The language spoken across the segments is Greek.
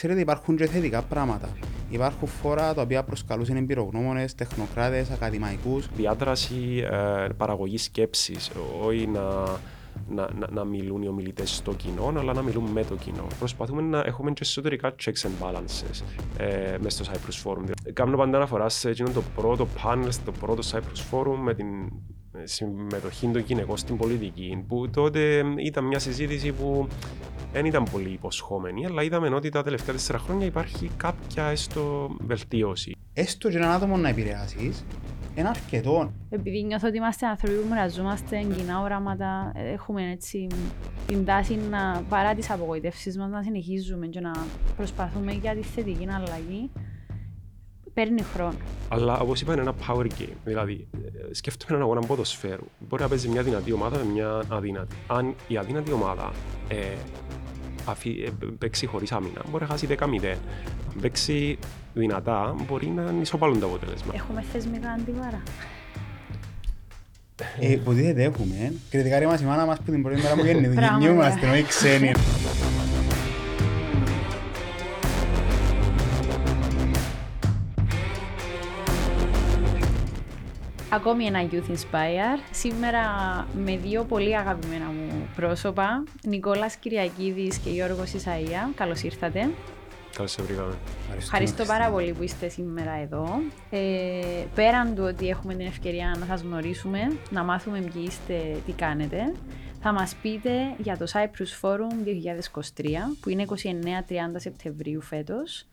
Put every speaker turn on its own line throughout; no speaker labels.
ξέρετε υπάρχουν και θετικά πράγματα. Υπάρχουν φόρα τα οποία προσκαλούσαν εμπειρογνώμονες, τεχνοκράτες, ακαδημαϊκούς.
Διάδραση ε, παραγωγή σκέψης, όχι να, να, να, να, μιλούν οι ομιλητές στο κοινό, αλλά να μιλούν με το κοινό. Προσπαθούμε να έχουμε και εσωτερικά checks and balances ε, μέσα στο Cyprus Forum. Κάνω πάντα αναφορά σε εκείνο το πρώτο panel, στο πρώτο Cyprus Forum με την συμμετοχή των γυναικών στην πολιτική, που τότε ήταν μια συζήτηση που δεν ήταν πολύ υποσχόμενη, αλλά είδαμε ότι τα τελευταία τέσσερα χρόνια υπάρχει κάποια έστω βελτίωση.
Έστω και έναν άτομο να επηρεάσεις, είναι αρκετό.
Επειδή νιώθω ότι είμαστε άνθρωποι που μοιραζόμαστε κοινά οράματα, έχουμε έτσι την τάση να παρά τις απογοητεύσεις μας να συνεχίζουμε και να προσπαθούμε για τη θετική αλλαγή παίρνει χρόνο.
Αλλά όπως είπα, είναι ένα power game. Δηλαδή, σκέφτομαι έναν αγώνα ποδοσφαίρου. Μπορεί να παίζει μια δυνατή ομάδα με μια αδύνατη. Αν η αδύνατη ομάδα ε, αφή, ε, παίξει χωρίς άμυνα, μπορεί να χάσει 10-0. Αν παίξει δυνατά, μπορεί να ισοπαλούν το αποτέλεσμα.
Έχουμε θεσμικά αντιβάρα.
Ε, υποτίθεται έχουμε. Κριτικάρει μας η μάνα μας που την πρώτη μέρα που γεννιούμαστε, όχι ξένοι.
Ακόμη ένα Youth Inspire. Σήμερα με δύο πολύ αγαπημένα μου πρόσωπα, Νικόλας Κυριακίδης και Γιώργος Ισαΐα. Καλώς ήρθατε.
Καλώς σε βρήκαμε.
Ευχαριστώ πάρα πολύ που είστε σήμερα εδώ. Ε, πέραν του ότι έχουμε την ευκαιρία να σας γνωρίσουμε, να μάθουμε ποιοι είστε, τι κάνετε, θα μας πείτε για το Cyprus Forum 2023, που είναι 29-30 Σεπτεμβρίου φέτος.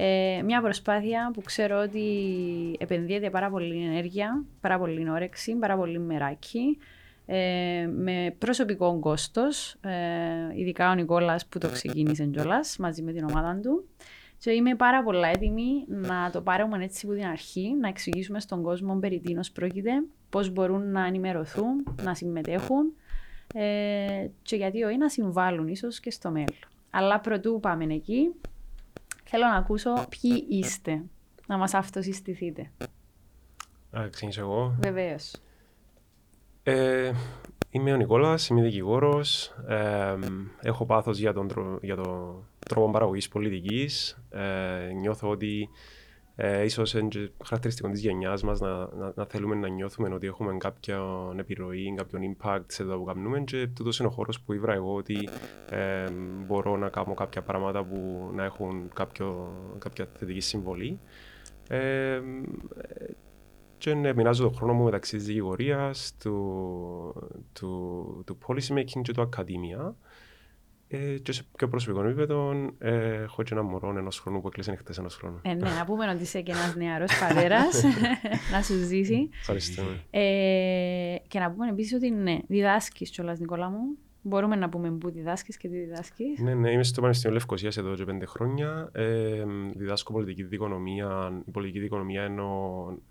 Ε, μια προσπάθεια που ξέρω ότι επενδύεται πάρα πολύ ενέργεια, πάρα πολύ όρεξη, πάρα πολύ μεράκι, ε, με προσωπικό κόστος, ε, ειδικά ο Νικόλας που το ξεκίνησε κιόλας μαζί με την ομάδα του. Και είμαι πάρα πολύ έτοιμη να το πάρουμε έτσι από την αρχή, να εξηγήσουμε στον κόσμο περί τίνος πρόκειται, πώς μπορούν να ενημερωθούν, να συμμετέχουν ε, και γιατί όχι να συμβάλλουν ίσως και στο μέλλον. Αλλά πρωτού πάμε εκεί, Θέλω να ακούσω ποιοι είστε, να μας αυτοσυστηθείτε.
Α, ξεκινήσω εγώ.
Βεβαίως.
Ε, είμαι ο Νικόλας, είμαι δικηγόρος. Ε, έχω πάθος για τον, για τον τρόπο παραγωγής πολιτικής. Ε, νιώθω ότι ε, ίσως είναι χαρακτηριστικό της γενιάς μας να, να, να, θέλουμε να νιώθουμε ότι έχουμε κάποια επιρροή, κάποιον impact σε το που κάνουμε και τούτος είναι ο χώρος που ήβρα εγώ ότι ε, μπορώ να κάνω κάποια πράγματα που να έχουν κάποιο, κάποια θετική συμβολή. Ε, και ναι, μοιράζω τον χρόνο μου μεταξύ της δικηγορίας, του, του, του policy making και του ακαδημία. Ε, και σε πιο προσωπικό επίπεδο ε, έχω και ένα μωρό ενός χρόνου που έκλεισε χτε ενός χρόνου.
Ε, ναι, να πούμε ότι είσαι και ένας νεαρός πατέρας. να σου ζήσει.
Ευχαριστώ.
Ε, και να πούμε επίσης ότι ναι, διδάσκεις κιόλας, Νικόλα μου. Μπορούμε να πούμε πού διδάσκεις και τι διδάσκεις.
Ναι, ναι, είμαι στο Πανεπιστήμιο Λευκοσίας εδώ και πέντε χρόνια. Ε, διδάσκω πολιτική δικονομία. Η πολιτική δικονομία είναι,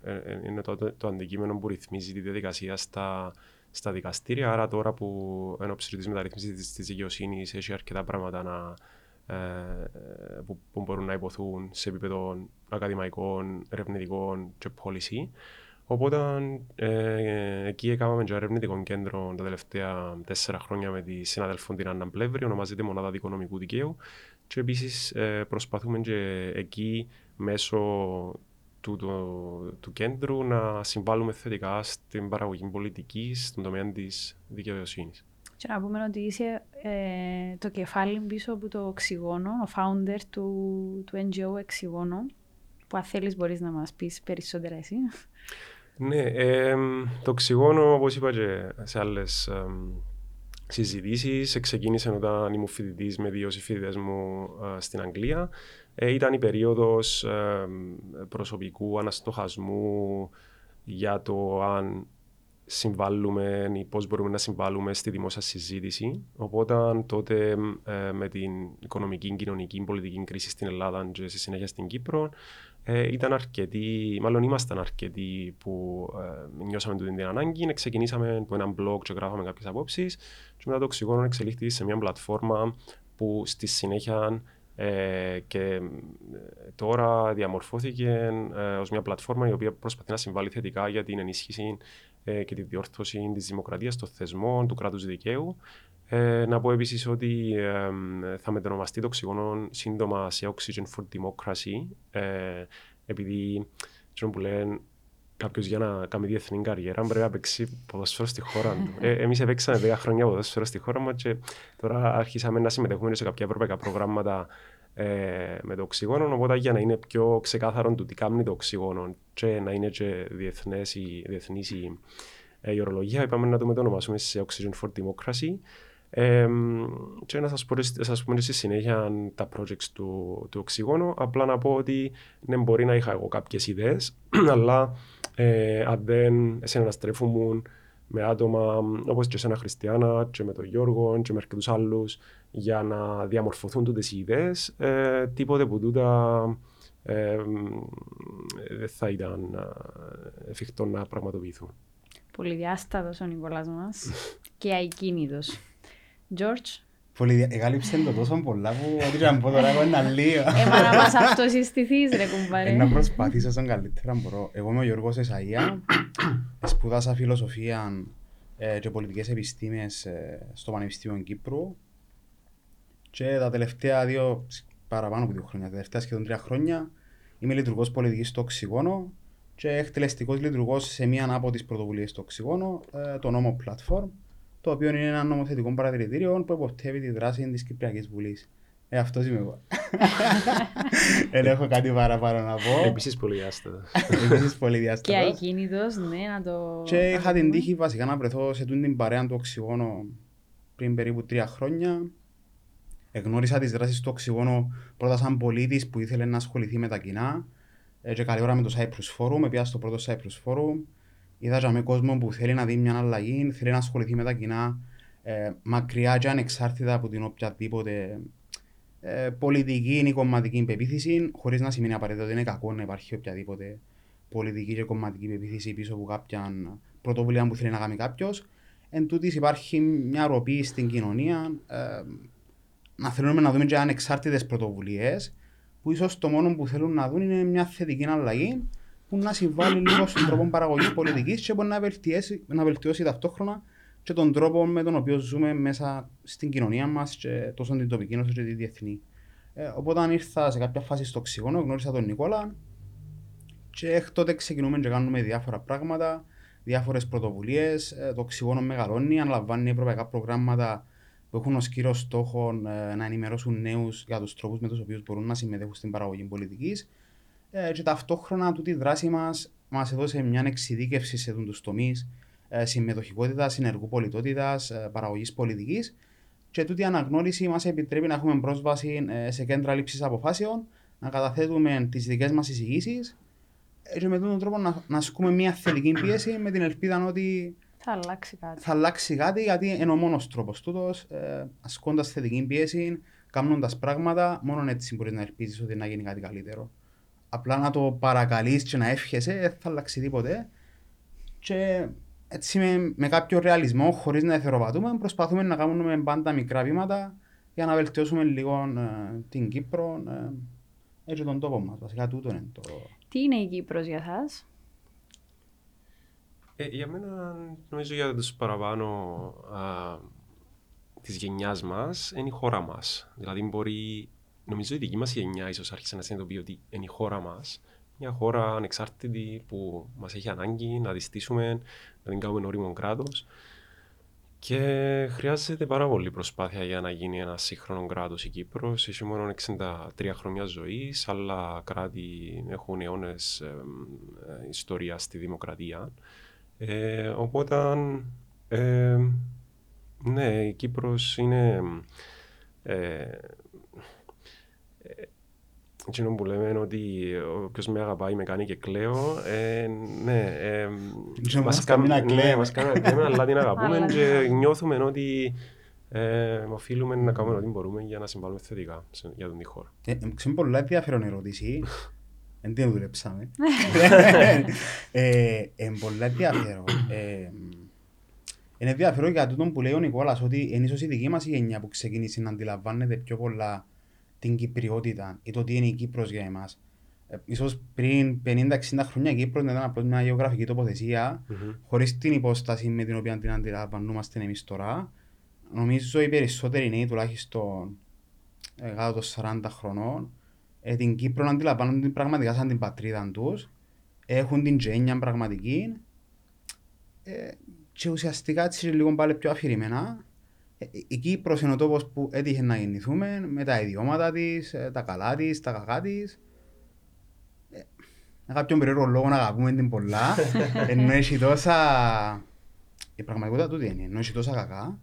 ε, ε, είναι το, το, το αντικείμενο που ρυθμίζει τη διαδικασία στα στα δικαστήρια. Άρα τώρα που εν ώψη της μεταρρύθμιση της δικαιοσύνης έχει αρκετά πράγματα να, ε, που, που, μπορούν να υποθούν σε επίπεδο ακαδημαϊκών, ερευνητικών και policy. Οπότε ε, εκεί έκαναμε και ερευνητικό κέντρο τα τελευταία τέσσερα χρόνια με τη συναδελφόν την Άννα Πλεύρη, ονομάζεται Μονάδα Δικονομικού Δικαίου. Και επίσης ε, προσπαθούμε και εκεί μέσω του, του, του κέντρου να συμβάλλουμε θετικά στην παραγωγή πολιτικής στον τομέα της δικαιοσύνης.
Και να πούμε ότι είσαι ε, το κεφάλι πίσω από το Οξυγόνο, ο founder του, του NGO Οξυγόνο, που αν θέλεις μπορείς να μας πεις περισσότερα εσύ.
Ναι, ε, το Οξυγόνο, όπως είπα και σε άλλες ε, συζητήσεις, ξεκίνησε όταν ήμουν φοιτητής με δύο συμφοιτητές μου ε, στην Αγγλία. Ε, ήταν η περίοδος ε, προσωπικού αναστοχασμού για το αν συμβάλλουμε ή πώς μπορούμε να συμβάλλουμε στη δημόσια συζήτηση. Οπότε τότε ε, με την οικονομική, κοινωνική, πολιτική κρίση στην Ελλάδα και στη συνέχεια στην Κύπρο ε, ήταν αρκετοί, μάλλον ήμασταν αρκετοί που ε, νιώσαμε την ανάγκη. Ξεκινήσαμε από ένα blog και γράφαμε κάποιες απόψεις. Και μετά το οξυγόνο εξελίχθηκε σε μια πλατφόρμα που στη συνέχεια ε, και ε, τώρα διαμορφώθηκε ε, ως μια πλατφόρμα η οποία προσπαθεί να συμβάλλει θετικά για την ενίσχυση ε, και τη διόρθωση της δημοκρατίας, των θεσμών, του κράτους δικαίου. Ε, να πω επίσης ότι ε, θα μετανομαστεί το οξυγόνο σύντομα σε Oxygen for Democracy, ε, επειδή αυτό που λένε κάποιος για να κάνει διεθνή καριέρα πρέπει να παίξει ποδοσφαίρο στη χώρα του. Ε, εμείς παίξαμε 10 χρόνια ποδοσφαίρο στη χώρα μας και τώρα αρχίσαμε να συμμετέχουμε σε κάποια ευρωπαϊκά προγράμματα ε, με το οξυγόνο, οπότε για να είναι πιο ξεκάθαρο του τι κάνει το οξυγόνο και να είναι και διεθνές η, διεθνής η, ε, η ορολογία, είπαμε να το μετονομάσουμε σε Oxygen for Democracy. Ε, και να σας, πω, σας πούμε στη συνέχεια τα projects του, του οξυγόνου. Απλά να πω ότι ναι, μπορεί να είχα εγώ κάποιες ιδέες, αλλά ε, αν δεν συναναστρέφουμε με άτομα όπως και ένα Χριστιανά και με τον Γιώργο και με αρκετούς άλλους για να διαμορφωθούν τούτες οι ιδέες, ε, τίποτε που τούτα ε, δεν θα ήταν ε, εφικτό να πραγματοποιηθούν.
Πολυδιάστατος ο Νικόλας μας και αικίνητος. George.
Πολύ, εγάλυψε το τόσο πολλά που ό,τι να πω τώρα εγώ είναι αλία.
Έμα να μας αυτοσυστηθείς ρε κουμπάρε.
Να προσπαθήσω σαν καλύτερα μπορώ. Εγώ είμαι ο Γιώργος Εσαΐα, σπουδάσα φιλοσοφία ε, και πολιτικές επιστήμες ε, στο Πανεπιστήμιο Κύπρου και τα τελευταία δύο, παραπάνω από δύο χρόνια, τα τελευταία σχεδόν τρία χρόνια είμαι λειτουργός πολιτικής στο Οξυγόνο και εκτελεστικός λειτουργός σε μία από τις πρωτοβουλίες του Οξυγόνο, ε, το νόμο Platform, το οποίο είναι ένα νομοθετικό παρατηρητήριο που υποπτεύει τη δράση της Κυπριακής Βουλής. Ε, αυτός είμαι εγώ. Δεν έχω κάτι παραπάνω να πω.
Επίσης πολύ διάστατο.
Επίσης πολύ διάστατο.
Και ακίνητο, ναι, να το.
Και είχα την τύχη βασικά να βρεθώ σε την παρέα του οξυγόνο πριν περίπου τρία χρόνια. Εγνώρισα τις δράσεις του οξυγόνο πρώτα σαν πολίτης που ήθελε να ασχοληθεί με τα κοινά. Ε, και καλή ώρα με το Cyprus Forum, πήγα στο πρώτο Cyprus Forum είδα με κόσμο που θέλει να δει μια αλλαγή, θέλει να ασχοληθεί με τα κοινά, ε, μακριά και ανεξάρτητα από την οποιαδήποτε ε, πολιτική ή κομματική πεποίθηση, χωρίς να σημαίνει απαραίτητα ότι είναι κακό να υπάρχει οποιαδήποτε πολιτική και κομματική πεποίθηση πίσω από κάποια πρωτοβουλία που θέλει να κάνει κάποιος. Εν τούτης υπάρχει μια ροπή στην κοινωνία ε, να θέλουμε να δούμε και ανεξάρτητες πρωτοβουλίες που ίσως το μόνο που θέλουν να δουν είναι μια θετική αλλαγή που να συμβάλλει λίγο στον τρόπο παραγωγής πολιτικής και μπορεί να βελτιώσει, να βελτιώσει ταυτόχρονα και τον τρόπο με τον οποίο ζούμε μέσα στην κοινωνία μας και τόσο την τοπική όσο και τη διεθνή. Ε, οπότε, αν ήρθα σε κάποια φάση στο οξυγόνο, γνώρισα τον Νικόλα και εκ τότε ξεκινούμε και κάνουμε διάφορα πράγματα, διάφορες πρωτοβουλίες. Ε, το οξυγόνο μεγαλώνει, αναλαμβάνει ευρωπαϊκά προγράμματα που έχουν ως κύριο στόχο ε, να ενημερώσουν νέους για τους τρόπους με τους οποίους μπορούν να συμμετέχουν στην παραγωγή πολιτικής ε, και ταυτόχρονα τούτη η δράση μας μας έδωσε μια εξειδίκευση σε τους τομείς ε, συμμετοχικότητας, συνεργού πολιτότητας, ε, παραγωγής πολιτικής. Και τούτη η αναγνώριση μας επιτρέπει να έχουμε πρόσβαση ε, σε κέντρα λήψης αποφάσεων, να καταθέτουμε τις δικές μας εισηγήσεις ε, και με τον τρόπο να, να ασκούμε μια θετική πίεση με την ελπίδα ότι
θα αλλάξει κάτι.
Θα αλλάξει κάτι γιατί είναι ο μόνος τρόπος τούτος, ε, ασκώντας θετική πίεση, κάνοντας πράγματα, μόνο έτσι μπορείς να ελπίζεις ότι να γίνει κάτι καλύτερο απλά να το παρακαλείς και να εύχεσαι, δεν θα αλλάξει τίποτε. Και έτσι με, με κάποιο ρεαλισμό, χωρίς να εθεροβατούμε, προσπαθούμε να κάνουμε πάντα μικρά βήματα για να βελτιώσουμε λίγο ε, την Κύπρο ε, έτσι τον τόπο μας. Βασικά τούτο είναι το...
Τι είναι η Κύπρος για σας;
Ε, για μένα, νομίζω για τους παραπάνω α, της γενιάς μας, είναι η χώρα μας. Δηλαδή μπορεί νομίζω η δική μας γενιά ίσως άρχισε να συνειδητοποιεί ότι είναι η χώρα μας. Μια χώρα ανεξάρτητη που μας έχει ανάγκη να τη στήσουμε, να την κάνουμε όριμο κράτος. Και χρειάζεται πάρα πολύ προσπάθεια για να γίνει ένα σύγχρονο κράτος η Κύπρος. Έχει μόνο 63 χρόνια ζωής. Άλλα κράτη έχουν αιώνες ε, ιστορία στη δημοκρατία. Ε, οπότε, ε, ναι, η Κύπρος είναι ε, έτσι που λέμε ότι όποιος με αγαπάει με κάνει και κλαίω. Ε, ναι, ε, μας κάνει να κλαίμε, μας κάνει να κλαίμε, αλλά την αγαπούμε και νιώθουμε ότι ε, οφείλουμε να κάνουμε ό,τι μπορούμε για να συμβάλλουμε θετικά για τον τη χώρα.
Ε, ξέρω πολλά ενδιαφέρον ερώτηση. Δεν την δουλέψαμε. Είναι πολλά ενδιαφέρον. Είναι ενδιαφέρον για τούτο που λέει ο Νικόλας ότι είναι ίσως η δική μας γενιά που ξεκίνησε να αντιλαμβάνεται πιο πολλά την Κυπριότητα ή το τι είναι η Κύπρος για εμάς. Ε, ίσως πριν 50-60 χρόνια η Κύπρος ήταν απλώς μια γεωγραφική τοποθεσία, mm-hmm. χωρίς την υπόσταση με την οποία την αντιλαμβανόμαστε εμείς τώρα. νομίζω οι περισσότεροι νέοι τουλάχιστον ε, κάτω των 40 χρονών ε, την Κύπρο να αντιλαμβάνονται πραγματικά σαν την πατρίδα τους έχουν την τζένια πραγματική ε, και ουσιαστικά έτσι λίγο πάλι πιο αφηρημένα ε, η Κύπρος είναι ο τόπος που έτυχε να γεννηθούμε με τα ιδιώματα της, ε, τα καλά της, τα κακά της. Ε, Με κάποιον περίεργο λόγο να αγαπούμε την πολλά, ενώ έχει τόσα... Η πραγματικότητα τούτη είναι, ενώ έχει τόσα κακά,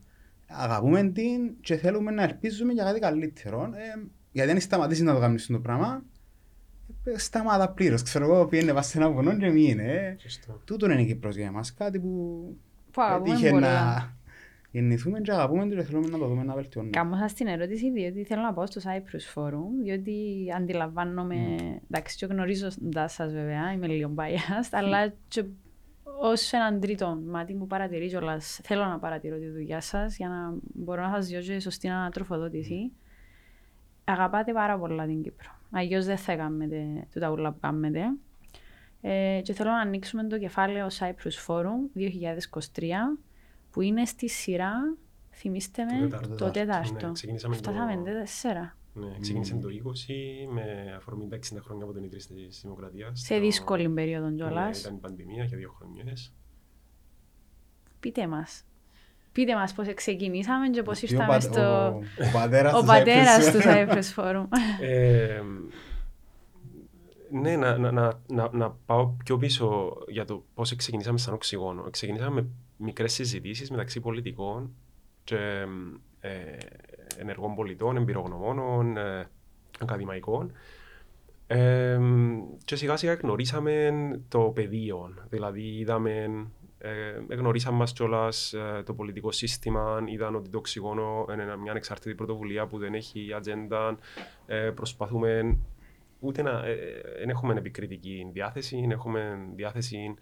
αγαπούμε την και θέλουμε να ελπίζουμε για κάτι καλύτερο. Ε, γιατί αν σταματήσει να το κάνεις το πράγμα, ε, σταμάτα πλήρως. Ξέρω εγώ, πήγαινε πας σε ένα βουνό και μείνε. Ε.
Σωστό.
Τούτο είναι η Κύπρος για εμάς, κάτι που
Που αγαπούμε
έτυχε
πολλά.
να γεννηθούμε και αγαπούμε το και θέλουμε να το δούμε να βελτιώνουμε.
Κάμω σας την ερώτηση διότι θέλω να πάω στο Cyprus Forum, διότι αντιλαμβάνομαι, εντάξει και γνωρίζοντας σας βέβαια, είμαι λίγο biased, αλλά και ως έναν τρίτο μάτι που παρατηρεί κιόλας, θέλω να παρατηρώ τη δουλειά σας για να μπορώ να σας διώσω σωστή ανατροφοδότηση. Αγαπάτε πάρα πολλά την Κύπρο. Αγιώς δεν θα κάνετε τούτα ούλα που κάνετε. Ε, και θέλω να ανοίξουμε το κεφάλαιο Cyprus Forum 2023 που είναι στη σειρά, θυμίστε με,
τέταρτο.
το τέταρτο.
Ναι, ξεκινήσαμε το-
Φτάσαμε τέσσερα.
Ναι, ξεκίνησε το 20 με αφορμή τα 60 χρόνια από την ίδρυση της Δημοκρατίας.
Σε
Το-
δύσκολη περίοδο
Ναι,
κιόλας.
Ήταν η πανδημία για δύο χρονιές.
Πείτε μας. Πείτε μας πώς ξεκινήσαμε και πώς
Ο
ήρθαμε
πα-
στο...
ο- Ο πατέρας
Ο
του
πατέρας
Cyprus.
του Cyprus Forum.
Ε, ναι, να, να, να, να, να πάω πιο πίσω για το πώς ξεκινήσαμε σαν οξυγόνο. Ξεκινήσαμε με μικρές συζητήσεις μεταξύ πολιτικών και ε, ενεργών πολιτών, εμπειρογνωμόνων, ε, ακαδημαϊκών. Ε, και σιγά σιγά γνωρίσαμε το πεδίο. Δηλαδή είδαμε, ε, γνωρίσαμε μας κιόλας ε, το πολιτικό σύστημα, είδαν ότι το οξυγόνο είναι μια ανεξάρτητη πρωτοβουλία που δεν έχει ατζέντα. Ε, προσπαθούμε ούτε να ε, δεν έχουμε επικριτική διάθεση, δεν έχουμε διάθεση ε,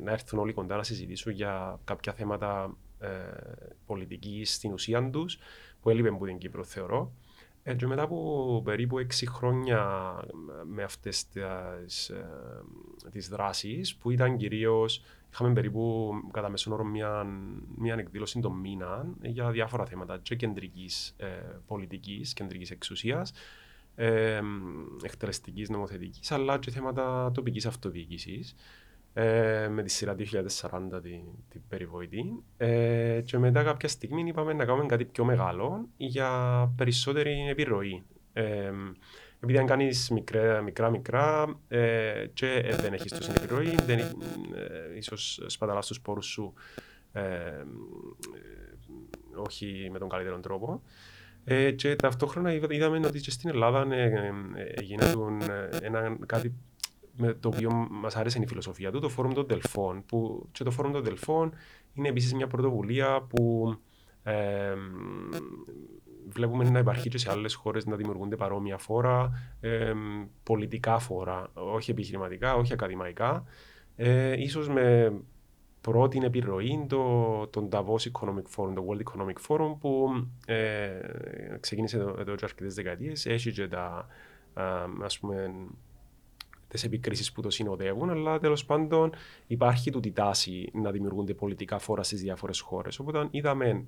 να έρθουν όλοι κοντά να συζητήσουν για κάποια θέματα ε, πολιτικής στην ουσία τους, που έλειπε από την Κύπρο θεωρώ. Ε, και μετά από περίπου έξι χρόνια με αυτές τις, ε, τις δράσεις, που ήταν κυρίως, είχαμε περίπου κατά μέσον όρο μια, μια εκδήλωση τον μήνα για διάφορα θέματα και κεντρικής ε, πολιτικής, κεντρικής εξουσίας, ε, εκτελεστικής νομοθετικής, αλλά και θέματα τοπικής αυτοδιοίκησης ε, με τη σειρά 2040 την, την περιβόητη. Ε, και μετά κάποια στιγμή είπαμε να κάνουμε κάτι πιο μεγάλο για περισσότερη επιρροή. Ε, επειδή αν κάνεις μικρά, μικρά, μικρά ε, και ε, δεν έχεις τόση επιρροή, δεν, ε, ίσως σπαταλάς τους πόρους σου ε, ε, όχι με τον καλύτερο τρόπο. Ε, και ταυτόχρονα είδα- είδαμε ότι και στην Ελλάδα ε, ε, ε, γίνεται ένα, κάτι με το οποίο μας άρεσε η φιλοσοφία του, το Φόρουμ των Δελφών. Που, και το Φόρουμ των Δελφών είναι επίσης μια πρωτοβουλία που ε, βλέπουμε να υπάρχει και σε άλλες χώρες να δημιουργούνται παρόμοια φόρα, ε, πολιτικά φόρα, όχι επιχειρηματικά, όχι ακαδημαϊκά. Ε, ίσως με πρώτη επιρροή το, τον Davos Economic Forum, το World Economic Forum που ε, ξεκίνησε εδώ, εδώ και αρκετές δεκαετίες, έχει και τα, α, ας πούμε, τις επικρίσεις που το συνοδεύουν, αλλά τέλος πάντων υπάρχει τούτη τάση να δημιουργούνται πολιτικά φόρα στις διάφορες χώρες. Οπότε είδαμε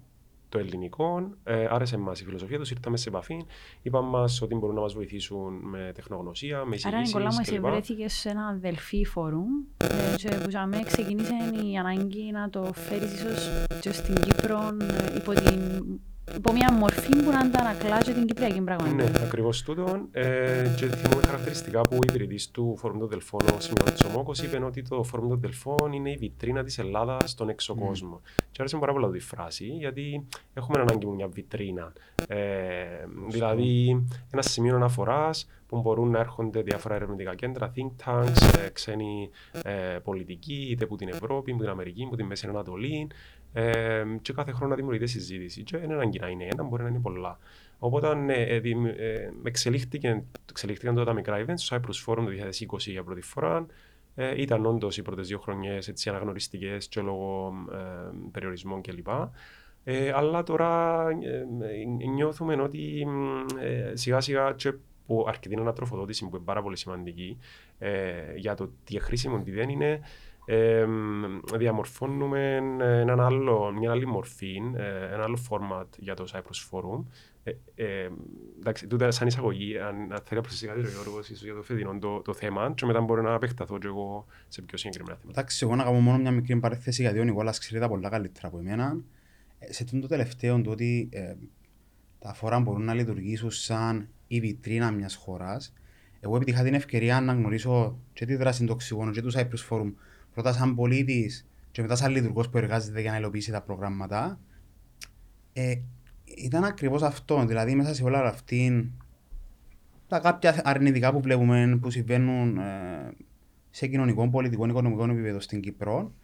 το ελληνικό, ε, άρεσε μας η φιλοσοφία τους, ήρθαμε σε επαφή, είπαν μας ότι μπορούν να μας βοηθήσουν με τεχνογνωσία, με
Άρα,
εισηγήσεις
Νικόλα μου, εσύ
κλπ.
βρέθηκε σε ένα αδελφή φόρουμ ε, και που για μένα ξεκίνησε η ανάγκη να το φέρεις ίσως και στην Κύπρο ε, υπό, την, υπό μια μορφή που να αντανακλά και την κυπριακή
Ναι,
πραγματικότητα.
ακριβώς τούτο. Ε, και θυμούμε χαρακτηριστικά που ο υπηρετής του Φόρουμ των Δελφών, ο Σιμεών Τσομόκος, είπε ότι το Φόρουμ των Δελφών είναι η βιτρίνα της Ελλάδας στον έξω κόσμο. Και άρεσε μου πάρα πολύ αυτή η φράση, γιατί έχουμε ανάγκη από μια βιτρίνα. Ε, δηλαδή, ένα σημείο αναφοράς που μπορούν να έρχονται διάφορα ερευνητικά κέντρα, think tanks, ε, ξένοι ε, πολιτικοί, είτε από την Ευρώπη, από την Αμερική, από την Μέση Ανατολή, ε, και κάθε χρόνο να δημιουργείται συζήτηση. Και δεν είναι ανάγκη να είναι ένα, μπορεί να είναι πολλά. Οπότε ναι, ε, δημ- ε, εξελίχθηκαν, εξελίχθηκαν τότε τα μικρά events, στο Cyprus Forum το 2020 για πρώτη φορά. Ε, ήταν όντως οι πρώτες δύο χρονιές αναγνωριστικές και λόγω ε, περιορισμών κλπ. Ε, αλλά τώρα ε, ε, νιώθουμε ότι ε, σιγά σιγά και που αρκετή ανατροφοδότηση που είναι πάρα πολύ σημαντική ε, για το τι είναι χρήσιμο, τι δεν είναι, ε, διαμορφώνουμε έναν άλλο, μια άλλη μορφή, ε, ένα άλλο format για το Cyprus Forum. Ε, ε, εντάξει, τούτα σαν εισαγωγή, αν, αν θέλει να προσθέσει κάτι ο Γιώργος ίσως για το φετινό το, το θέμα και μετά μπορώ να επεκταθώ και εγώ σε πιο συγκεκριμένα θέματα.
Εντάξει, εγώ να κάνω μόνο μια μικρή παρέθεση γιατί ο Νικόλας ξέρει τα πολλά καλύτερα από εμένα. Ε, σε το τελευταίο το ότι ε, τα φόρα μπορούν να λειτουργήσουν σαν η βιτρίνα μιας χώρας. Εγώ επειδή είχα την ευκαιρία να γνωρίσω και τη δράση του οξυγόνου και του Cyprus Forum πρώτα σαν πολίτης και μετά σαν λειτουργός που εργάζεται για να υλοποιήσει τα προγράμματα, ε, ήταν ακριβώς αυτό. Δηλαδή, μέσα σε όλα αυτή τα κάποια αρνητικά που βλέπουμε που συμβαίνουν ε, σε κοινωνικό, πολιτικό, οικονομικό επίπεδο στην Κύπρο,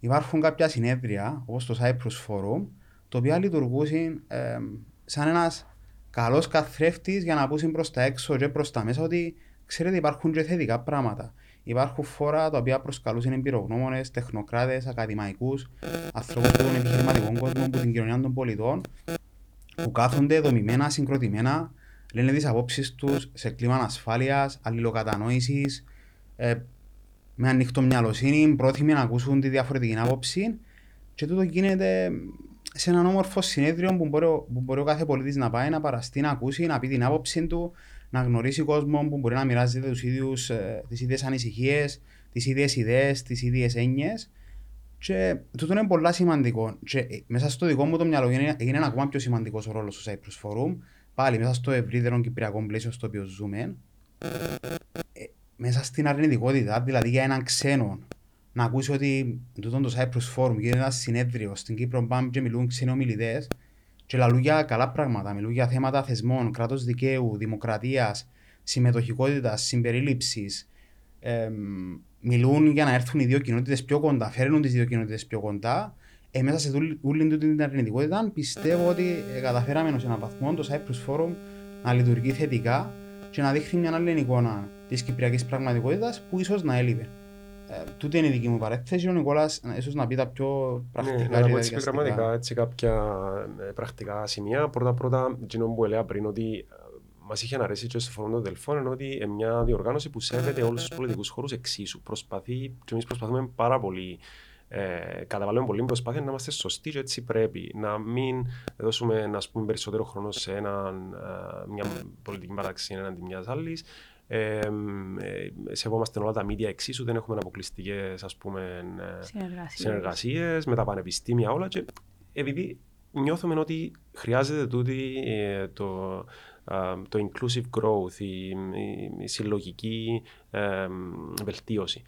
υπάρχουν κάποια συνέδρια όπως το Cyprus Forum, το οποίο λειτουργούν ε, σαν ένας καλός καθρέφτης για να πούσει προς τα έξω και προς τα μέσα ότι ξέρετε υπάρχουν και θετικά πράγματα. Υπάρχουν φόρα τα οποία προσκαλούν εμπειρογνώμονες, τεχνοκράτες, ακαδημαϊκούς, ανθρώπους από τον επιχειρηματικό κόσμο, από την κοινωνία των πολιτών, που κάθονται δομημένα, συγκροτημένα, λένε τις απόψεις τους σε κλίμα ασφάλεια, αλληλοκατανόησης, ε, με ανοιχτό μυαλοσύνη, πρόθυμοι να ακούσουν τη διαφορετική άποψη. Και τούτο γίνεται σε έναν όμορφο συνέδριο που μπορεί, που μπορεί ο κάθε πολίτης να πάει να παραστεί, να ακούσει, να πει την άποψή του, να γνωρίσει κόσμο που μπορεί να μοιράζεται τους ίδιους, ε, τις ίδιες ανησυχίες, τις ίδιες ιδέες, τις ίδιες έννοιες. Και τούτο είναι πολύ σημαντικό. Και ε, μέσα στο δικό μου το μυαλό είναι, είναι ένα ακόμα πιο σημαντικός ο ρόλος του Cyprus Forum. Πάλι μέσα στο ευρύτερο κυπριακό πλαίσιο στο οποίο ζούμε. Ε, μέσα στην αρνητικότητα, δηλαδή για έναν ξένο, να ακούσει ότι τούτο το Cyprus Forum γίνεται ένα συνέδριο στην Κύπρο, πάμε και μιλούν ξένοι ομιλητές και λαλούν για καλά πράγματα. Μιλούν για θέματα θεσμών, κράτος δικαίου, δημοκρατίας, συμμετοχικότητας, συμπερίληψης. Ε, μιλούν για να έρθουν οι δύο κοινότητες πιο κοντά, φέρνουν τις δύο κοινότητες πιο κοντά. Ε, μέσα σε όλη την αρνητικότητα πιστεύω ότι ε, καταφέραμε σε έναν βαθμό το Cyprus Forum να λειτουργεί θετικά και να δείχνει μια άλλη εικόνα της κυπριακής πραγματικότητας που ίσως να έλειπε. Ε, τούτη είναι η δική μου παρέθεση. Ο Νικόλας ίσως να πει τα πιο πρακτικά.
Ναι, να πω έτσι πραγματικά έτσι κάποια ε, πρακτικά σημεία. Πρώτα-πρώτα, εκείνο που έλεγα πριν ότι ε, μας είχε αρέσει και στο φόρμα των Δελφών είναι ότι είναι μια διοργάνωση που σέβεται όλους τους πολιτικούς χώρους εξίσου. Προσπαθεί, και εμείς προσπαθούμε πάρα πολύ ε, καταβάλουμε πολύ προσπάθεια να είμαστε σωστοί και έτσι πρέπει. Να μην δώσουμε να πούμε, περισσότερο χρόνο σε έναν, μια πολιτική παράξη έναντι μιας άλλης. Ε, ε, σεβόμαστε όλα τα media εξίσου, δεν έχουμε αποκλειστικές συνεργασίες με τα πανεπιστήμια όλα. Και επειδή νιώθουμε ότι χρειάζεται τούτη ε, το, το inclusive growth, η, η, συλλογική βελτίωση.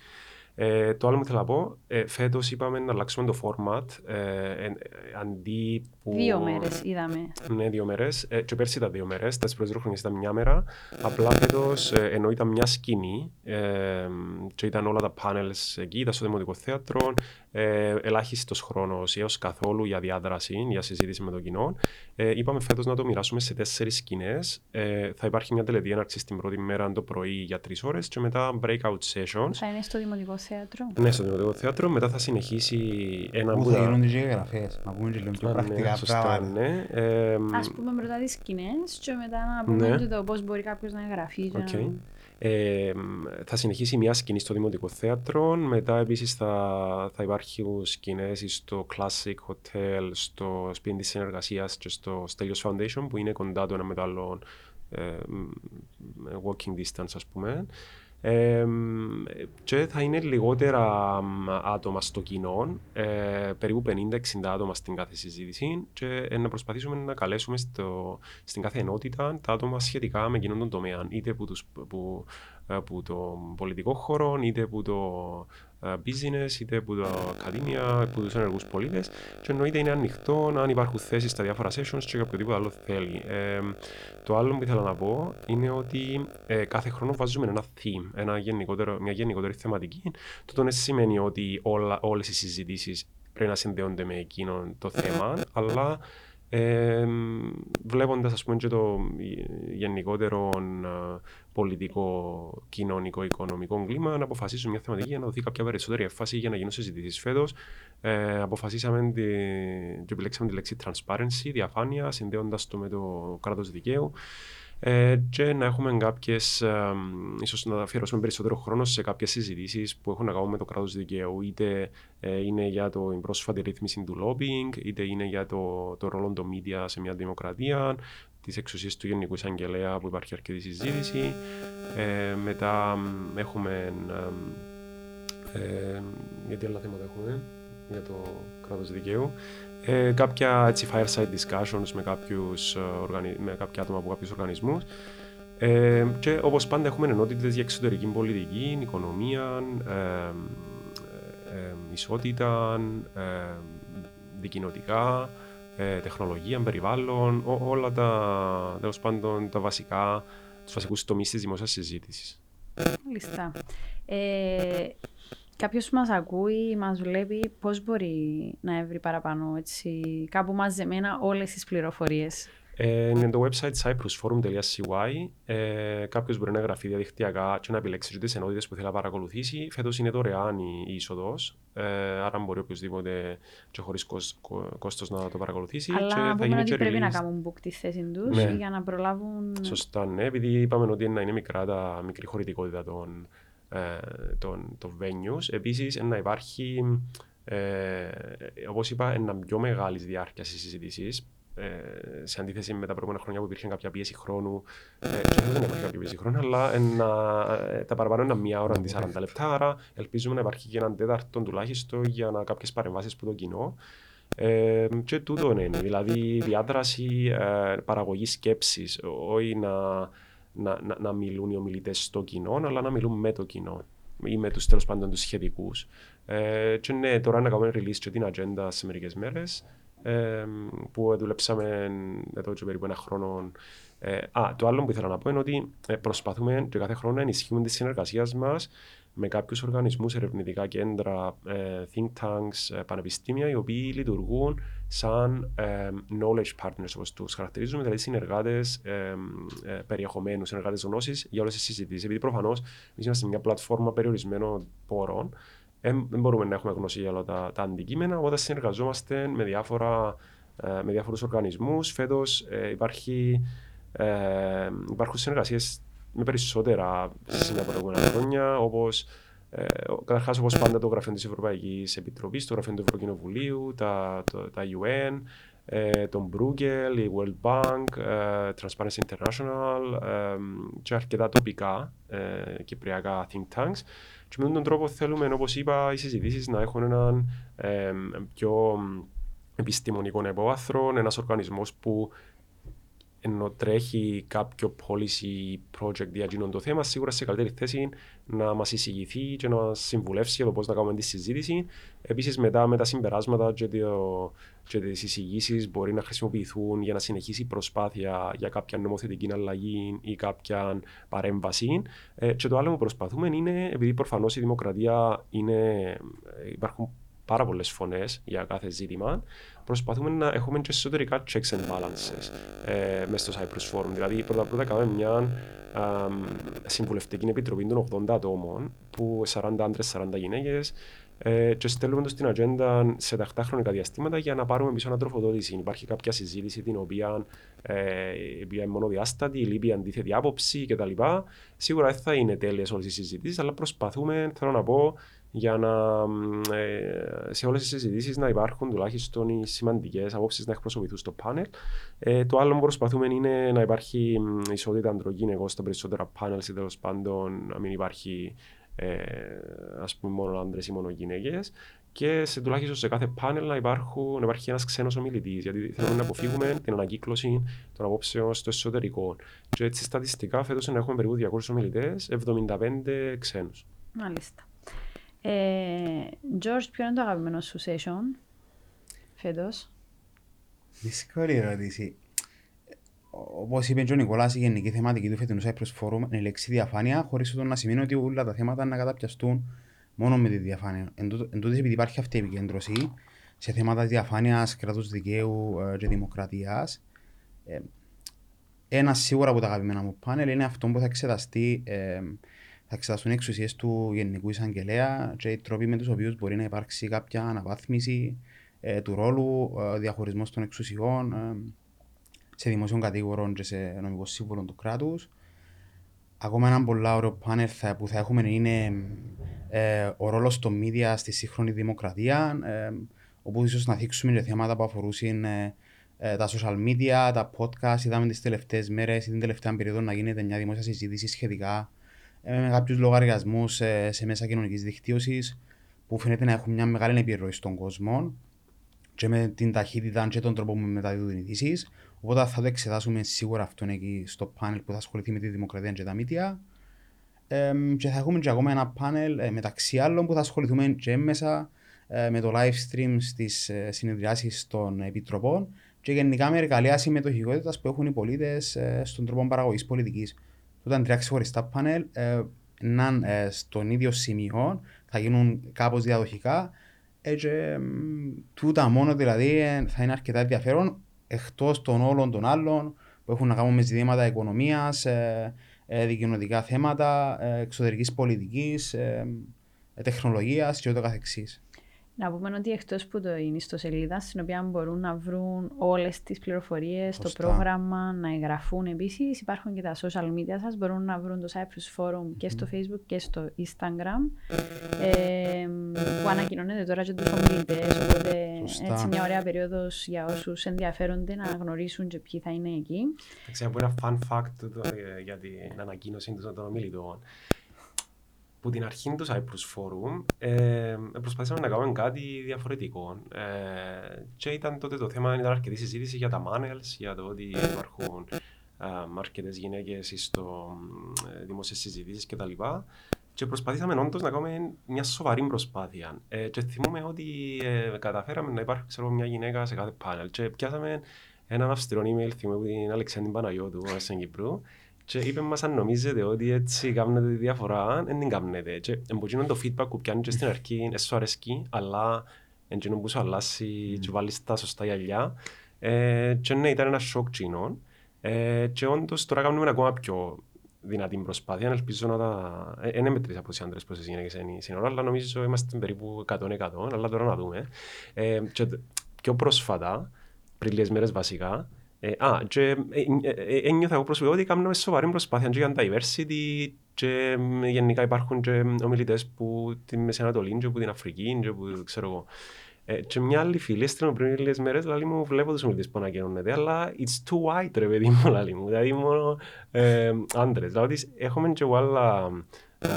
Ε, το άλλο που θέλω να πω, ε, φέτος είπαμε να αλλάξουμε το format. Ε, ε, αντί που...
Δύο μέρες είδαμε.
Ναι, δύο μέρες. Ε, και πέρσι ήταν δύο μέρες. Τα πρώτε χρόνια ήταν μια μέρα. Απλά φέτος ε, ενώ ήταν μια σκηνή ε, και ήταν όλα τα panels εκεί, ήταν στο Δημοτικό Θέατρο, ε, ελάχιστος χρόνος έως καθόλου για διάδραση, για συζήτηση με το κοινό. Ε, είπαμε φέτος να το μοιράσουμε σε τέσσερις σκηνές. Ε, θα υπάρχει μια τελεδιέναρξη στην πρώτη μέρα το πρωί για τρεις ώρες και μετά breakout sessions.
Θα είναι στο Δημοτικό Θέατρο.
Ναι, στο Δημοτικό Θέατρο. Μετά θα συνεχίσει ένα
Πού θα γίνουν τι εγγραφέ, να πούμε και λίγο πιο πρακτικά
πράγματα. Ναι. Ε,
Α πούμε πρώτα τις σκηνές και μετά να πούμε ναι. το πώς μπορεί κάποιος να εγγραφεί.
Okay. Ε, θα συνεχίσει μια σκηνή στο Δημοτικό Θέατρο. Μετά επίσης θα, θα υπάρχουν σκηνές στο Classic Hotel, στο σπίτι της συνεργασίας και στο Stelios Foundation που είναι κοντά το ένα με το άλλο ε, walking distance, ας πούμε. Ε, και θα είναι λιγότερα άτομα στο κοινό, ε, περίπου 50-60 άτομα στην κάθε συζήτηση και ε, να προσπαθήσουμε να καλέσουμε στο, στην κάθε ενότητα τα άτομα σχετικά με εκείνον τον τομέα, είτε που, τους, που, που το πολιτικό χώρο, είτε από το business, είτε από τα ακαδήμια, από τους ενεργούς πολίτες. Και εννοείται είναι ανοιχτό αν υπάρχουν θέσεις στα διάφορα sessions και οποιοδήποτε άλλο θέλει. Ε, το άλλο που ήθελα να πω είναι ότι ε, κάθε χρόνο βάζουμε ένα theme, ένα γενικότερο, μια γενικότερη θεματική. Το δεν σημαίνει ότι όλες οι συζητήσεις πρέπει να συνδέονται με εκείνο το θέμα, αλλά ε, βλέποντας ας πούμε και το γενικότερο πολιτικό, κοινωνικό, οικονομικό κλίμα να αποφασίσουμε μια θεματική για να δοθεί κάποια περισσότερη έφαση για να γίνουν συζητήσεις φέτος. Ε, αποφασίσαμε τη, και επιλέξαμε τη λέξη transparency, διαφάνεια, συνδέοντας το με το κράτος δικαίου. Ε, και να έχουμε κάποιες, ίσως να αφιερώσουμε περισσότερο χρόνο σε κάποιες συζητήσεις που έχουν να κάνουν με το κράτος δικαίου, είτε ε, είναι για το πρόσφατη ρύθμιση του lobbying, είτε είναι για το, το ρόλο των media σε μια δημοκρατία, τις εξουσίες του Γενικού Εισαγγελέα που υπάρχει αρκετή συζήτηση. Ε, μετά έχουμε. Ε, γιατί άλλα θέματα έχουμε για το κράτος δικαίου. Ε, κάποια έτσι, fireside discussions με, κάποιους, ε, με κάποια άτομα από κάποιους οργανισμούς. Ε, και όπως πάντα έχουμε ενότητες για εξωτερική πολιτική, οικονομία, ε, ε, ισότητα, ε, δικοινοτικά, ε, τεχνολογία, περιβάλλον, ό, όλα τα, τέλος πάντων, τα βασικά, τους βασικούς τομείς της δημόσιας συζήτησης.
Μάλιστα. Ε, Κάποιος που μας ακούει ή μας βλέπει, πώς μπορεί να έβρει παραπάνω έτσι, κάπου μαζεμένα όλες τις πληροφορίες;
Ε, είναι το website cyprusforum.cy. Ε, Κάποιος μπορεί να εγγραφεί διαδικτυακά και να επιλέξει τις ενότητες που θέλει να παρακολουθήσει. Φέτος είναι δωρεάν η είσοδος. Ε, άρα μπορεί οποιοδήποτε και χωρίς κόστος να το παρακολουθήσει.
Αλλά
και
θα γίνει ότι πρέπει να κάνουν book τη θέση τους ναι. για να προλάβουν.
Σωστά, ναι, επειδή είπαμε ότι είναι μικρά τα μικρή χωρητικότητα των, ε, των, των venues. Επίσης, να υπάρχει. Ε, Όπως είπα, ένα πιο μεγάλης διάρκειας στις συζητήσεις ε, σε αντίθεση με τα προηγούμενα χρόνια που υπήρχε κάποια πίεση χρόνου. Ε, και δεν υπάρχει κάποια πίεση χρόνου, αλλά ένα, ε, τα παραπάνω είναι μία ώρα αντί 40 λεπτά. Άρα ελπίζουμε να υπάρχει και έναν τέταρτο τουλάχιστον για κάποιες παρεμβάσεις που το κοινό. Ε, και τούτο είναι, δηλαδή διάδραση, ε, παραγωγής σκέψης, όχι να, να, να, να μιλούν οι ομιλητές στο κοινό, αλλά να μιλούν με το κοινό ή με τους τέλος πάντων τους σχετικούς. Ε, και ναι, τώρα να κάνουμε release και την ατζέντα σε μερικές μέρες που δουλέψαμε εδώ και περίπου ένα χρόνο. Ε, α, το άλλο που ήθελα να πω είναι ότι ε, προσπαθούμε και κάθε χρόνο να ενισχύουμε τη συνεργασία μας με κάποιους οργανισμούς, ερευνητικά κέντρα, ε, think tanks, πανεπιστήμια, οι οποίοι λειτουργούν σαν knowledge partners, όπως τους χαρακτηρίζουμε, δηλαδή συνεργάτες περιεχομένους, συνεργάτες γνώσης για όλες τις συζητήσεις. Επειδή προφανώς εμείς είμαστε μια πλατφόρμα περιορισμένων πόρων, δεν μπορούμε να έχουμε γνώση για όλα τα, τα αντικείμενα, οπότε συνεργαζόμαστε με, διάφορα, ε, με διάφορους οργανισμούς. Φέτος ε, υπάρχει, ε, υπάρχουν συνεργασίες με περισσότερα σημεία προηγούμενα χρόνια, όπως ε, Καταρχάς, όπως πάντα, το γραφείο της Ευρωπαϊκής Επιτροπής, το γραφείο του Ευρωκοινοβουλίου, τα, το, τα UN, ε, τον Bruegel, η World Bank, ε, Transparency International ε, και αρκετά τοπικά ε, κυπριακά think tanks. Και με τον τρόπο θέλουμε, όπως είπα, οι συζητήσεις να έχουν έναν ε, πιο επιστημονικό υπόβαθρο, ένας οργανισμός που ενώ τρέχει κάποιο policy project για το θέμα, σίγουρα σε καλύτερη θέση να μας εισηγηθεί και να μας συμβουλεύσει για το πώς να κάνουμε τη συζήτηση. Επίσης, μετά με τα συμπεράσματα και, το, και τις εισηγήσεις μπορεί να χρησιμοποιηθούν για να συνεχίσει η προσπάθεια για κάποια νομοθετική αλλαγή ή κάποια παρέμβαση. Ε, και το άλλο που προσπαθούμε είναι, επειδή προφανώς η δημοκρατία είναι, ε, υπάρχουν πάρα πολλές φωνές για κάθε ζήτημα, προσπαθούμε να έχουμε και εσωτερικά checks and balances ε, μέσα στο Cyprus Forum. Δηλαδή, πρώτα απ' όλα κάνουμε μια α, συμβουλευτική επιτροπή των 80 ατόμων, που 40 άντρες, 40 γυναίκες, ε, και στέλνουμε το στην ατζέντα σε τακτά χρονικά διαστήματα για να πάρουμε πίσω ανατροφοδότηση. Υπάρχει κάποια συζήτηση την οποία, ε, είναι μονοδιάστατη, λείπει αντίθετη άποψη κτλ. Σίγουρα δεν θα είναι τέλειες όλες οι συζητήσεις, αλλά προσπαθούμε, θέλω να πω, για να ε, σε όλες τις συζητήσεις να υπάρχουν τουλάχιστον οι σημαντικές απόψεις να εκπροσωπηθούν στο πάνελ. Ε, το άλλο που προσπαθούμε είναι να υπάρχει ισότητα αντρογυναικών στα περισσότερα πάνελ ή τέλος πάντων να μην υπάρχει ε, ας πούμε μόνο άντρες ή μόνο γυναίκες και σε, τουλάχιστον σε κάθε πάνελ να, υπάρχουν, να υπάρχει ένας ξένος ομιλητής. Γιατί θέλουμε να αποφύγουμε την ανακύκλωση των απόψεων στο εσωτερικό. Και έτσι στατιστικά φέτος να έχουμε περίπου 200 ομιλητές, 75 ξένους.
Μάλιστα. Ε, George, ποιο είναι το αγαπημένο σου session φέτος;
Δύσκολη ερώτηση. Όπως είπε και ο Νικολά, η γενική θεματική του φετινού Cyprus Forum είναι η λέξη διαφάνεια, χωρίς να σημαίνει ότι όλα τα θέματα να καταπιαστούν μόνο με τη διαφάνεια. Εν τούτης, επειδή υπάρχει αυτή η επικέντρωση σε θέματα διαφάνειας, κράτους δικαίου ε, και δημοκρατίας, ε, ένα σίγουρα από τα αγαπημένα μου πάνελ είναι αυτό που θα εξεταστεί ε, θα εξεταστούν εξουσίες του Γενικού Εισαγγελέα και οι τρόποι με τους οποίους μπορεί να υπάρξει κάποια αναβάθμιση ε, του ρόλου, ε, διαχωρισμός των εξουσιών. Ε, σε δημοσίων κατήγορων και σε νομικό σύμβολο του κράτους. Ακόμα ένα πολύ ωραίο πάνελ θα, που θα έχουμε είναι ε, ο ρόλος των media στη σύγχρονη δημοκρατία, ε, όπου ίσως να θίξουμε και θέματα που αφορούσαν ε, ε, τα social media, τα podcast. Είδαμε τις τελευταίες μέρες ή την τελευταία περίοδο να γίνεται μια δημόσια συζήτηση σχετικά ε, με κάποιους λογαριασμούς ε, σε μέσα κοινωνικής δικτύωσης που φαίνεται να έχουν μια μεγάλη επιρροή στον κόσμο και με την ταχύτητα και τον τρόπο που μεταδίδουν ειδήσεις. Οπότε θα το εξετάσουμε σίγουρα αυτό εκεί στο πάνελ που θα ασχοληθεί με τη δημοκρατία και τα μύτια. Ε, και θα έχουμε και ακόμα ένα πάνελ ε, μεταξύ άλλων που θα ασχοληθούμε και μέσα ε, με το live stream στις ε, συνεδριάσεις των επιτροπών και γενικά με εργαλεία συμμετοχικότητας που έχουν οι πολίτες ε, στον τρόπο παραγωγής πολιτικής. Όταν τρία ξεχωριστά πάνελ, ε, να ε, στον ίδιο σημείο, θα γίνουν κάπως διαδοχικά έτσι, τούτα μόνο δηλαδή θα είναι αρκετά ενδιαφέρον εκτός των όλων των άλλων που έχουν να κάνουν με ζητήματα οικονομίας, ε, ε, δικαιωτικά θέματα, ε, εξωτερικής πολιτικής, ε, τεχνολογίας και ούτω καθεξής.
Να πούμε ότι εκτός που το είναι ιστοσελίδα στην οποία μπορούν να βρουν όλες τις πληροφορίες, το
Σωστά. πρόγραμμα,
να εγγραφούν επίσης, υπάρχουν και τα social media σας, μπορούν να βρουν το Cyprus Forum και στο Facebook και στο Instagram ε, που ανακοινώνεται τώρα και τους ομιλητές, οπότε
Σωστά.
έτσι μια ωραία περίοδος για όσους ενδιαφέρονται να γνωρίσουν και ποιοι θα είναι εκεί.
Εντάξει, από ένα fun fact το, ε, για την ανακοίνωση των των ομιλητών. Που την αρχή τους Cyprus Forum ε, προσπαθήσαμε να κάνουμε κάτι διαφορετικό. Ε, και ήταν τότε το θέμα, ήταν αρκετή συζήτηση για τα manels, για το ότι υπάρχουν αρκετές γυναίκες στο ε, δημόσιες συζητήσεις κτλ. Και προσπαθήσαμε όντως να κάνουμε μια σοβαρή προσπάθεια. Ε, και θυμούμε ότι ε, καταφέραμε να υπάρχει ξέρω, μια γυναίκα σε κάθε πάνελ. Και πιάσαμε έναν αυστηρό email, θυμούμε από την Αλεξάνδρη Παναγιώτου, στην Κύπρου, και είπε μας αν νομίζετε ότι έτσι κάνετε τη διαφορά, δεν την κάνετε. Και εμποτζίνω το feedback που πιάνει και στην αρχή, δεν σου αρέσκει, αλλά εντζίνο που σου αλλάσει και βάλεις τα σωστά γυαλιά. Ε, και ναι, ήταν ένα σοκ τσινών. Ε, και όντως τώρα κάνουμε ακόμα πιο δυνατή προσπάθεια. Ελπίζω να τα... Ε, είναι μετρήσει από τις άντρες πόσες γυναίκες είναι σύνορα, αλλά νομίζω είμαστε περίπου 100-100, αλλά τώρα να δούμε. Ε, και πιο πρόσφατα, πριν λίγες μέρες βασικά, ε, α, και ε, ε, ε, ένιωθα εγώ προσωπικά ότι κάνουμε σοβαρή προσπάθεια και για diversity και ε, γενικά υπάρχουν και ομιλητές που τη Μέση Ανατολή και που την Αφρική και που ξέρω εγώ. Ε, και μια άλλη φίλη έστειλε μου πριν λίγες μέρες, λέει μου βλέπω τους ομιλητές που ανακοινώνεται, αλλά it's too white ρε παιδί μου, λέει μου, δηλαδή μόνο ε, άντρες. Δηλαδή έχουμε και εγώ άλλα ε,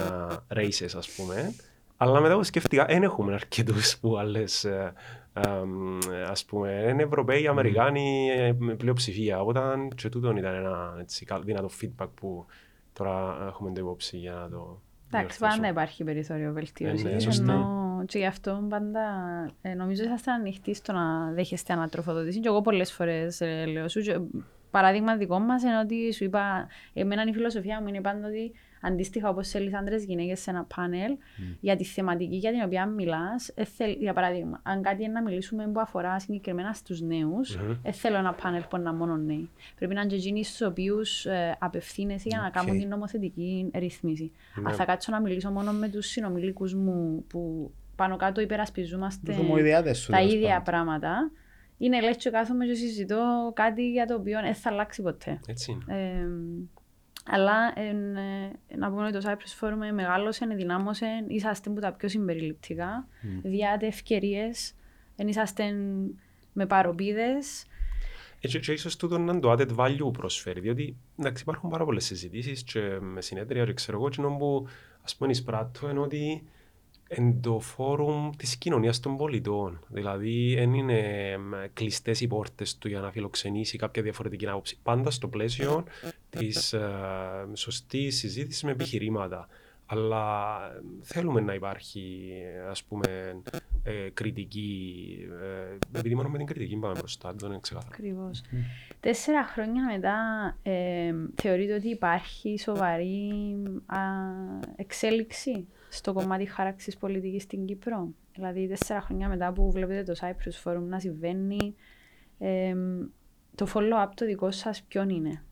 races ας πούμε, αλλά μετά που σκέφτηκα, δεν έχουμε αρκετούς που άλλες ε, εμ, ας πούμε, είναι Ευρωπαίοι, Αμερικάνοι ε, με πλειοψηφία. Όταν και τούτον ήταν ένα έτσι, κα- δυνατό feedback που τώρα έχουμε το υπόψη για να το
Εντάξει,
διορθώσω.
πάντα υπάρχει περιθώριο βελτίωσης.
Ε, ναι, σωστά.
ενώ και γι' αυτό πάντα ε, νομίζω ότι είσαστε ανοιχτοί στο να δέχεστε ανατροφοδότηση. Και εγώ πολλές φορές ε, λέω σου. και παράδειγμα δικό μας είναι ότι σου είπα, εμένα η φιλοσοφία μου είναι πάντα ότι αντίστοιχα όπως θέλει άντρες γυναίκες σε ένα πάνελ για τη θεματική για την οποία μιλάς. Για παράδειγμα, αν κάτι είναι να μιλήσουμε που αφορά συγκεκριμένα στους νέους,
Μμμ.
δεν θέλω ένα πάνελ που είναι μόνο νέοι. Πρέπει να είναι και εκείνοι στους οποίους απευθύνεσαι για να
Οκ.
κάνουν την νομοθετική ρύθμιση.
Ναι.
Αν θα κάτσω να μιλήσω μόνο με τους συνομήλικούς μου που πάνω κάτω υπερασπιζόμαστε
Τους ομοϊδεάτες σου,
τα
τέλος
ίδια
πάντων.
πράγματα, είναι λες και κάθομαι και συζητώ κάτι για το οποίο δεν θα αλλάξει ποτέ.
Έτσι είναι.
Ε, αλλά εν, ε, να πούμε ότι το Cypress Forum μεγάλωσε, ενδυνάμωσε, είσαστε που τα πιο συμπεριληπτικά, διάτε ευκαιρίες, εν είσαστε με παροπίδες.
Έτσι, και ίσως τούτο να είναι το added value που προσφέρει, διότι εντάξει, υπάρχουν πάρα πολλές συζητήσεις και με συνέδρια και ξέρω εγώ, εκείνο που ας πούμε εισπράττω είναι ότι εν το φόρουμ της κοινωνίας των πολιτών. Δηλαδή, δεν είναι εμ, κλειστές οι πόρτες του για να φιλοξενήσει κάποια διαφορετική άποψη. Πάντα στο πλαίσιο της ε, σωστής συζήτησης με επιχειρήματα. Αλλά ε, θέλουμε να υπάρχει, ας πούμε, ε, κριτική, ε, επειδή μόνο με την κριτική πάμε μπροστά, δεν είναι ξεκάθαρο.
Ακριβώς. Τέσσερα χρόνια μετά ε, θεωρείτε ότι υπάρχει σοβαρή α, εξέλιξη; Στο κομμάτι χάραξης πολιτικής στην Κύπρο. Δηλαδή τέσσερα χρόνια μετά που βλέπετε το Cyprus Forum να συμβαίνει, ε, το follow-up το δικό σας ποιον είναι;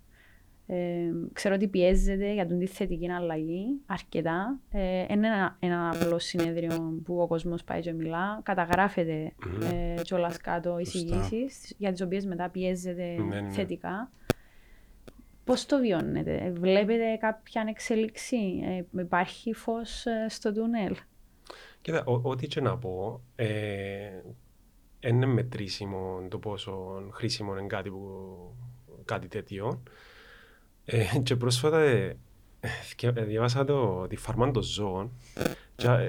Ε, ξέρω ότι πιέζεται για την θετική αλλαγή αρκετά. Ε, είναι ένα, ένα απλό συνέδριο που ο κόσμος πάει και μιλά. Καταγράφεται ε, κιόλας κάτω εισηγήσεις για τις οποίες μετά πιέζεται
Ναι, ναι.
θετικά. Πώς το βιώνετε, Βλέπετε κάποια εξέλιξη, ε, υπάρχει φως στο τούνελ;
Κοίτα, ό- ό,τι και να πω, ε, είναι μετρήσιμο το πόσο χρήσιμο είναι κάτι, που, κάτι τέτοιο. Ε, και πρόσφατα ε, θυκε- ε, διάβασα το, τη φάρμα των ζώων και ε,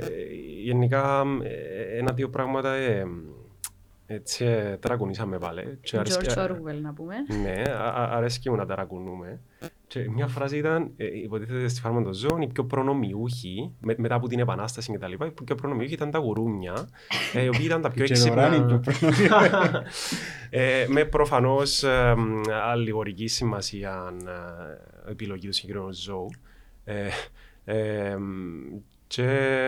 γενικά ε, ένα-δύο πράγματα ε, έτσι ε, ταρακουνήσαμε πάλι. Και αρέσκει-
George Orwell να πούμε.
ναι, α- α- αρέσκει μου να ταρακουνούμε. Και μια φράση ήταν, ε, υποτίθεται στη φάρμα των ζώων, οι πιο προνομιούχοι, με, μετά από την Επανάσταση και τα λοιπά, οι πιο προνομιούχοι ήταν τα γουρούνια, ε, οι οποίοι ήταν τα πιο
Και δωράνει
έξυπνα.
το προνομίο.
ε, με προφανώς ε, μ, αλληγορική σημασία ε, επιλογή του συγκεκριμένου ζώου. Ε, ε, μ, και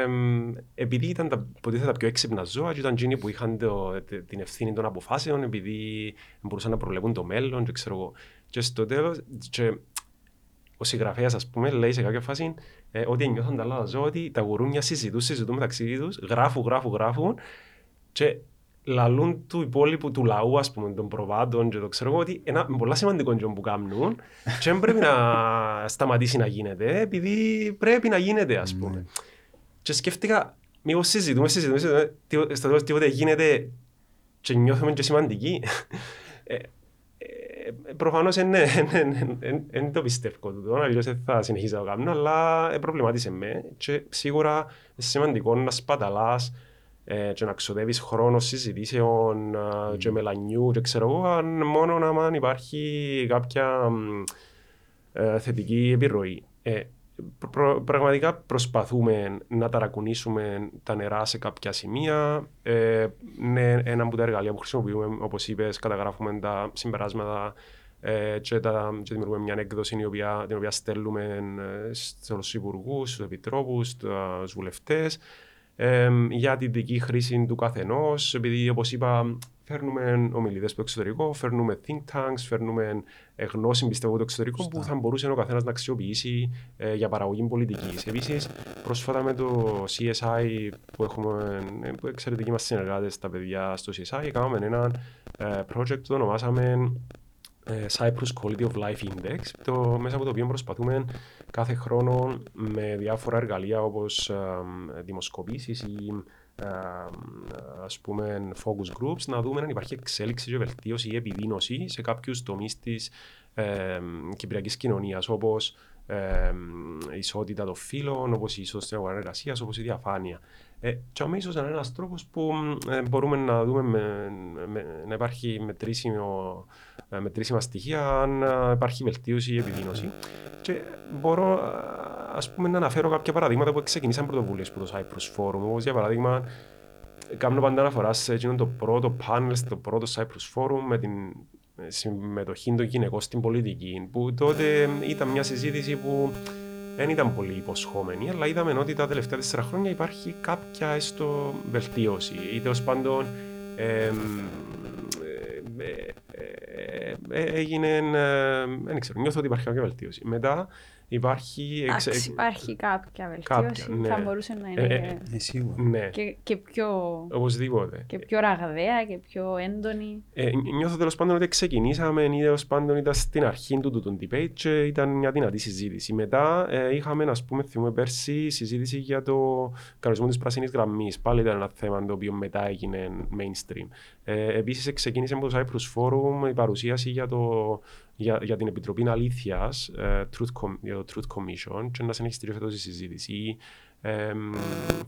μ, επειδή ήταν τα, υποτίθεται τα πιο έξυπνα ζώα, και ήταν εκείνοι που είχαν το, τε- την ευθύνη των αποφάσεων, επειδή μπορούσαν να προβλέπουν το μέλλον, και ξέρω εγώ. Και στο τέλος, ο συγγραφέας, ας πούμε, λέει σε κάποια φάση ε, ότι νιώθαν τα άλλα ζώα ότι τα γουρούνια συζητούν, συζητούν μεταξύ τους, γράφουν, γράφουν, γράφουν και λαλούν του υπόλοιπου του λαού, ας πούμε, των προβάτων και το ξέρω εγώ, ότι ένα πολλά σημαντικό τζον που κάνουν και δεν πρέπει να σταματήσει να γίνεται, επειδή πρέπει να γίνεται, ας πούμε. Και σκέφτηκα, μήπως συζητούμε, συζητούμε, συζητούμε, τι- στο τέλος τίποτε γίνεται και νιώθουμε και σημαντικοί. Ε, ε, Προφανώς δεν το πιστεύω τούτο, αλλιώς δεν θα συνεχίσω να το κάνω, αλλά ε, προβλημάτισε με και σίγουρα είναι σημαντικό να σπαταλάς ε, και να ξοδεύεις χρόνο συζητήσεων ε, και μελανιού και ξέρω εγώ, αν μόνο να υπάρχει κάποια μ, ε, θετική επιρροή. Ε, προ- προ- πραγματικά προσπαθούμε να ταρακουνήσουμε τα νερά σε κάποια σημεία. Ε, ναι, ένα από τα εργαλεία που χρησιμοποιούμε, όπως είπες, καταγράφουμε τα συμπεράσματα ε, και, τα, και δημιουργούμε μια έκδοση η οποία, την οποία στέλνουμε ε, στους υπουργούς, στους επιτρόπους, στους βουλευτές ε, για την δική χρήση του καθενός, επειδή όπως είπα, φέρνουμε ομιλητές από το εξωτερικό, φέρνουμε think tanks, φέρνουμε ε, γνώση πιστεύω από το εξωτερικό που θα μπορούσε ο καθένας να αξιοποιήσει ε, για παραγωγή πολιτικής. Επίσης, πρόσφατα με το CSI που έχουμε, ε, που εξαιρετικοί μας συνεργάτες, τα παιδιά στο CSI, κάναμε ένα ε, project που το ονομάσαμε ε, Cyprus Quality of Life Index, το, μέσα από το οποίο προσπαθούμε κάθε χρόνο με διάφορα εργαλεία όπως ε, δημοσκοπήσεις ή ε, ας πούμε focus groups να δούμε αν υπάρχει εξέλιξη και βελτίωση ή επιδείνωση σε κάποιους τομείς της ε, κυπριακής κοινωνίας όπως ε, η ισότητα των φύλων, όπως η ισότητα στην αγοράς εργασίας, όπως η διαφάνεια. Ε, και αμέσως είναι ένας τρόπος που ε, μπορούμε να δούμε με, με, να υπάρχει μετρήσιμο, ε, μετρήσιμα στοιχεία αν ε, υπάρχει βελτίωση ή επιδείνωση. Και μπορώ ε, ας πούμε, να αναφέρω κάποια παραδείγματα που ξεκινήσαν πρωτοβουλίες από το Cyprus Forum. Όπως για παράδειγμα, κάνω πάντα αναφορά σε εκείνο το πρώτο πάνελ, στο πρώτο Cyprus Forum με την ε, συμμετοχή των γυναικών στην πολιτική, που τότε ήταν μια συζήτηση που δεν ήταν πολύ υποσχόμενη, αλλά είδαμε ότι τα τελευταία τέσσερα χρόνια υπάρχει κάποια έστω βελτίωση ή τέλο πάντων εμ, ε, ε, ε, έγινε, ε, δεν ξέρω, νιώθω ότι υπάρχει κάποια βελτίωση. Μετά υπάρχει... εξ-
Εντάξει, υπάρχει κάποια
Κάποια,
βελτίωση.
ναι.
Θα μπορούσε να
Ε,
είναι
ε,
Ε, σίγουρα.
Ναι,
και, και, πιο,
οπωσδήποτε.
και πιο ραγδαία και πιο έντονη.
Ε, νιώθω τέλος πάντων ότι ξεκινήσαμε ή τέλος πάντων ήταν στην αρχή του του debate και ήταν μια δυνατή συζήτηση. Μετά ε, είχαμε, α πούμε, θυμούμε πέρσι συζήτηση για το κανονισμό της πράσινης γραμμής. Πάλι ήταν ένα θέμα το οποίο μετά έγινε mainstream. Ε, Επίσης, ξεκίνησε με το Cyprus Forum η παρουσίαση για, το, για, για την Επιτροπή Αλήθειας, Truth, Com- για το Truth Commission, και να συνεχιστεί φέτο η συζήτηση. Ε,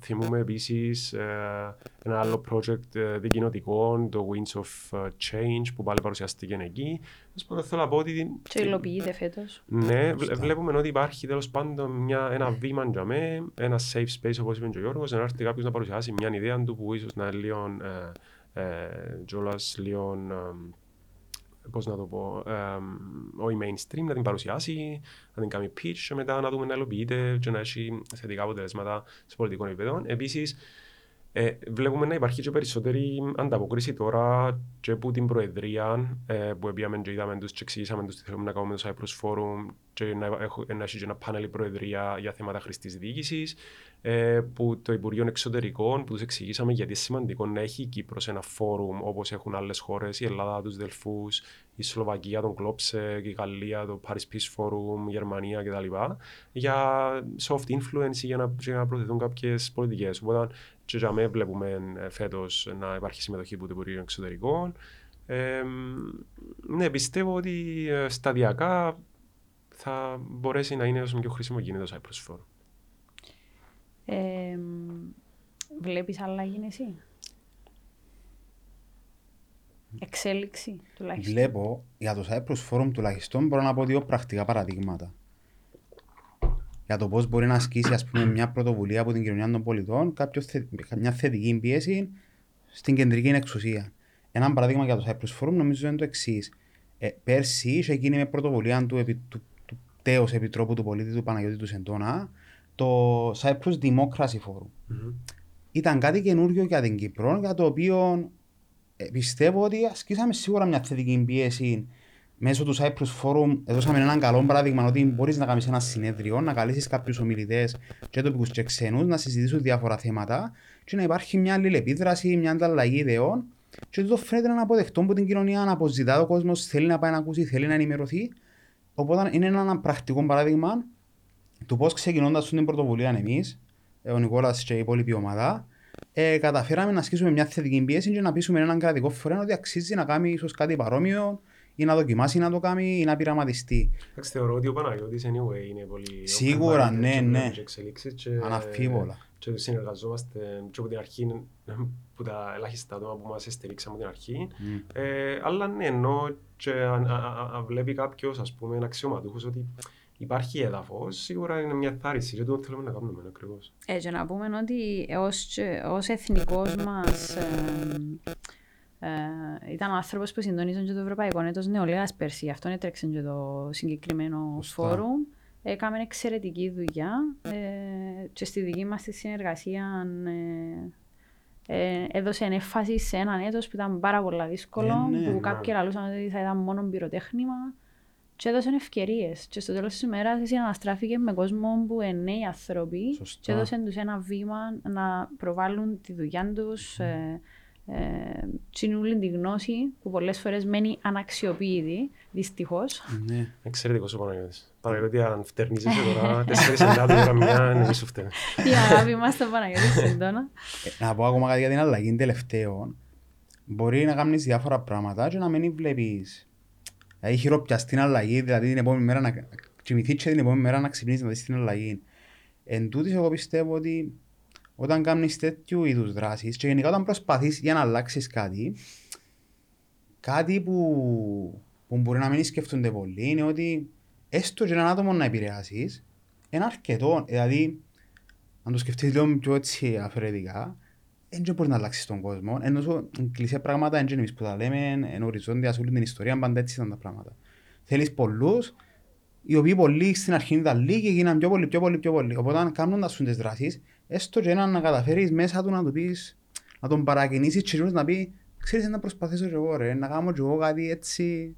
θυμούμε επίσης ένα άλλο project ε, δικοινοτικό, το Winds of ε, Change, που πάλι παρουσιάστηκε εκεί. Τέλος πάντων, θέλω να πω ότι.
Και υλοποιείται φέτος.
Ναι, βλέ- βλέπουμε ότι υπάρχει τέλος πάντων μια, ένα βήμα για μέ, ένα safe space όπως είπε και ο Γιώργος, να έρθει κάποιος να παρουσιάσει μια ιδέα του που ίσως να είναι λίγο. Ε, ε, Τζόλας, λίγο. Ε, πώς να το πω, ε, όχι mainstream, να την παρουσιάσει, να την κάνει pitch και μετά να δούμε να υλοποιείται και να έχει θετικά αποτελέσματα σε πολιτικό επίπεδο. Επίσης, Ε, βλέπουμε να υπάρχει και περισσότερη ανταποκρίση τώρα και από την Προεδρία ε, που πήγαμε και είδαμε τους και εξηγήσαμε τους τι θέλουμε να κάνουμε το Cyprus Forum και να, έχω, να έχει και ένα πάνελ Προεδρία για θέματα χρηστής διοίκησης ε, που το Υπουργείο Εξωτερικών που τους εξηγήσαμε γιατί είναι σημαντικό να έχει η Κύπρος ένα φόρουμ όπως έχουν άλλες χώρες, η Ελλάδα, τους Δελφούς, η Σλοβακία, τον Κλόψεκ, η Γαλλία, το Paris Peace Forum, η Γερμανία κτλ. για soft influence για να, για να προωθηθούν κάποιες πολιτικές. Οπότε και για μένα βλέπουμε ε, φέτος να υπάρχει συμμετοχή από το Υπουργείο Εξωτερικών. Ε, ναι, πιστεύω ότι ε, σταδιακά θα μπορέσει να είναι όσο πιο χρήσιμο γίνεται το Cyprus Forum.
Ε, βλέπεις αλλαγή εσύ. Εξέλιξη τουλάχιστον.
Βλέπω για το Cyprus Forum τουλάχιστον μπορώ να πω δύο πρακτικά παραδείγματα. Για το πώς μπορεί να ασκήσει ας πούμε, μια πρωτοβουλία από την κοινωνία των πολιτών, κάποιος, μια θετική πίεση στην κεντρική εξουσία. Ένα παράδειγμα για το Cyprus Forum νομίζω είναι το εξής. Ε, πέρσι είχε γίνει με πρωτοβουλία του, του, του, του τέος Επιτρόπου του Πολίτη του Παναγιώτη του Σεντώνα το Cyprus Democracy Forum. Mm-hmm. Ήταν κάτι καινούριο για την Κύπρο, για το οποίο ε, πιστεύω ότι ασκήσαμε σίγουρα μια θετική πίεση μέσω του Cyprus Forum. Έδωσαμε έναν καλό παράδειγμα ότι μπορείς να κάνεις ένα συνέδριο, να καλέσει κάποιους ομιλητές και τοπικούς και ξένους να συζητήσουν διάφορα θέματα και να υπάρχει μια αλληλεπίδραση, μια ανταλλαγή ιδεών. Και το φαίνεται να αποδεχτώ από την κοινωνία, να αποζητά ο κόσμος, θέλει να πάει να ακούσει, θέλει να ενημερωθεί. Οπότε είναι ένα πρακτικό παράδειγμα του πώς ξεκινώντας την πρωτοβουλία εμείς, ο Νικόλας και η υπόλοιπη ομάδα, ε, καταφέραμε να ασκήσουμε μια θετική πίεση και να πείσουμε έναν κρατικό φορέα ότι αξίζει να κάνει ίσως κάτι παρόμοιο ή να δοκιμάσει να το κάνει ή να πειραματιστεί.
Εντάξει, θεωρώ ότι ο Παναγιώτης anyway είναι πολύ...
Σίγουρα, ναι, ναι.
Και
Αναφίβολα.
Και συνεργαζόμαστε και από την αρχή, που τα ελάχιστα άτομα που μας στηρίξαμε από την αρχή. Mm. Ε, αλλά ναι, ενώ και αν, αν βλέπει κάποιος, ας πούμε, αξιωματούχος ότι υπάρχει έδαφος, σίγουρα είναι μια θάρρυνση και το θέλουμε να κάνουμε ακριβώς.
Έτσι, να πούμε ότι ως εθνικός μας ε, ε, ήταν ο άνθρωπος που συντονίζονταν και το Ευρωπαϊκό Έτος Νεολαίας πέρσι. Γι' αυτό έτρεξε και το συγκεκριμένο φόρουμ. Έκαμε εξαιρετική δουλειά ε, και στη δική μας τη συνεργασία ε, ε, έδωσε έμφαση σε έναν έτος που ήταν πάρα πολύ δύσκολο, ναι, που ναι. κάποιοι λαλούσαν ότι θα ήταν μόνο πυροτέχνημα και έδωσαν ευκαιρίες. Και στο τέλος της ημέρας αναστράφηκε με κόσμο που είναι νέοι άνθρωποι Σωστά. και έδωσαν τους ένα βήμα να προβάλλουν τη δουλειά τους, mm. ε, ε, τη γνώση που πολλές φορές μένει αναξιοποιητή, δυστυχώς.
Ναι.
Εξαιρετικός ο Παναγιώτης. Παναγιώτη, αν φτερνίζεσαι τώρα, τέσσερις εντάτου τώρα μια, είναι σου φταίει.
Η αγάπη μας στο Παναγιώτη συντόνα.
Ε, να πω ακόμα κάτι για την αλλαγή τελευταίων. Μπορεί να κάνεις διάφορα πράγματα και να μην βλέπεις έχει χειροπιαστεί αλλαγή, δηλαδή την επόμενη μέρα να κοιμηθεί και την επόμενη μέρα να ξυπνήσει να δεις την αλλαγή. Εν τούτης εγώ πιστεύω ότι όταν κάνεις τέτοιου είδους δράσεις και γενικά όταν προσπαθείς για να αλλάξεις κάτι, κάτι που, που μπορεί να μην σκεφτούνται πολύ είναι ότι έστω και έναν άτομο να επηρεάσεις, είναι αρκετό. Δηλαδή, αν το σκεφτείς λίγο πιο έτσι αφαιρετικά, δεν μπορεί να αλλάξει τον κόσμο. Ενώ κλεισέ πράγματα δεν είναι που τα λέμε, ενώ οριζόντια σε όλη την ιστορία, πάντα έτσι ήταν τα πράγματα. Θέλεις πολλούς, οι οποίοι πολλοί στην αρχή ήταν λίγοι και γίναν πιο πολλοί, πιο πολλοί, πιο πολλοί. Οπότε αν κάνουν σου τις δράσεις, έστω και έναν να καταφέρεις μέσα του να του πεις, να τον παρακινήσεις και να πει ξέρεις να προσπαθήσω και εγώ ρε, να κάνω και εγώ κάτι έτσι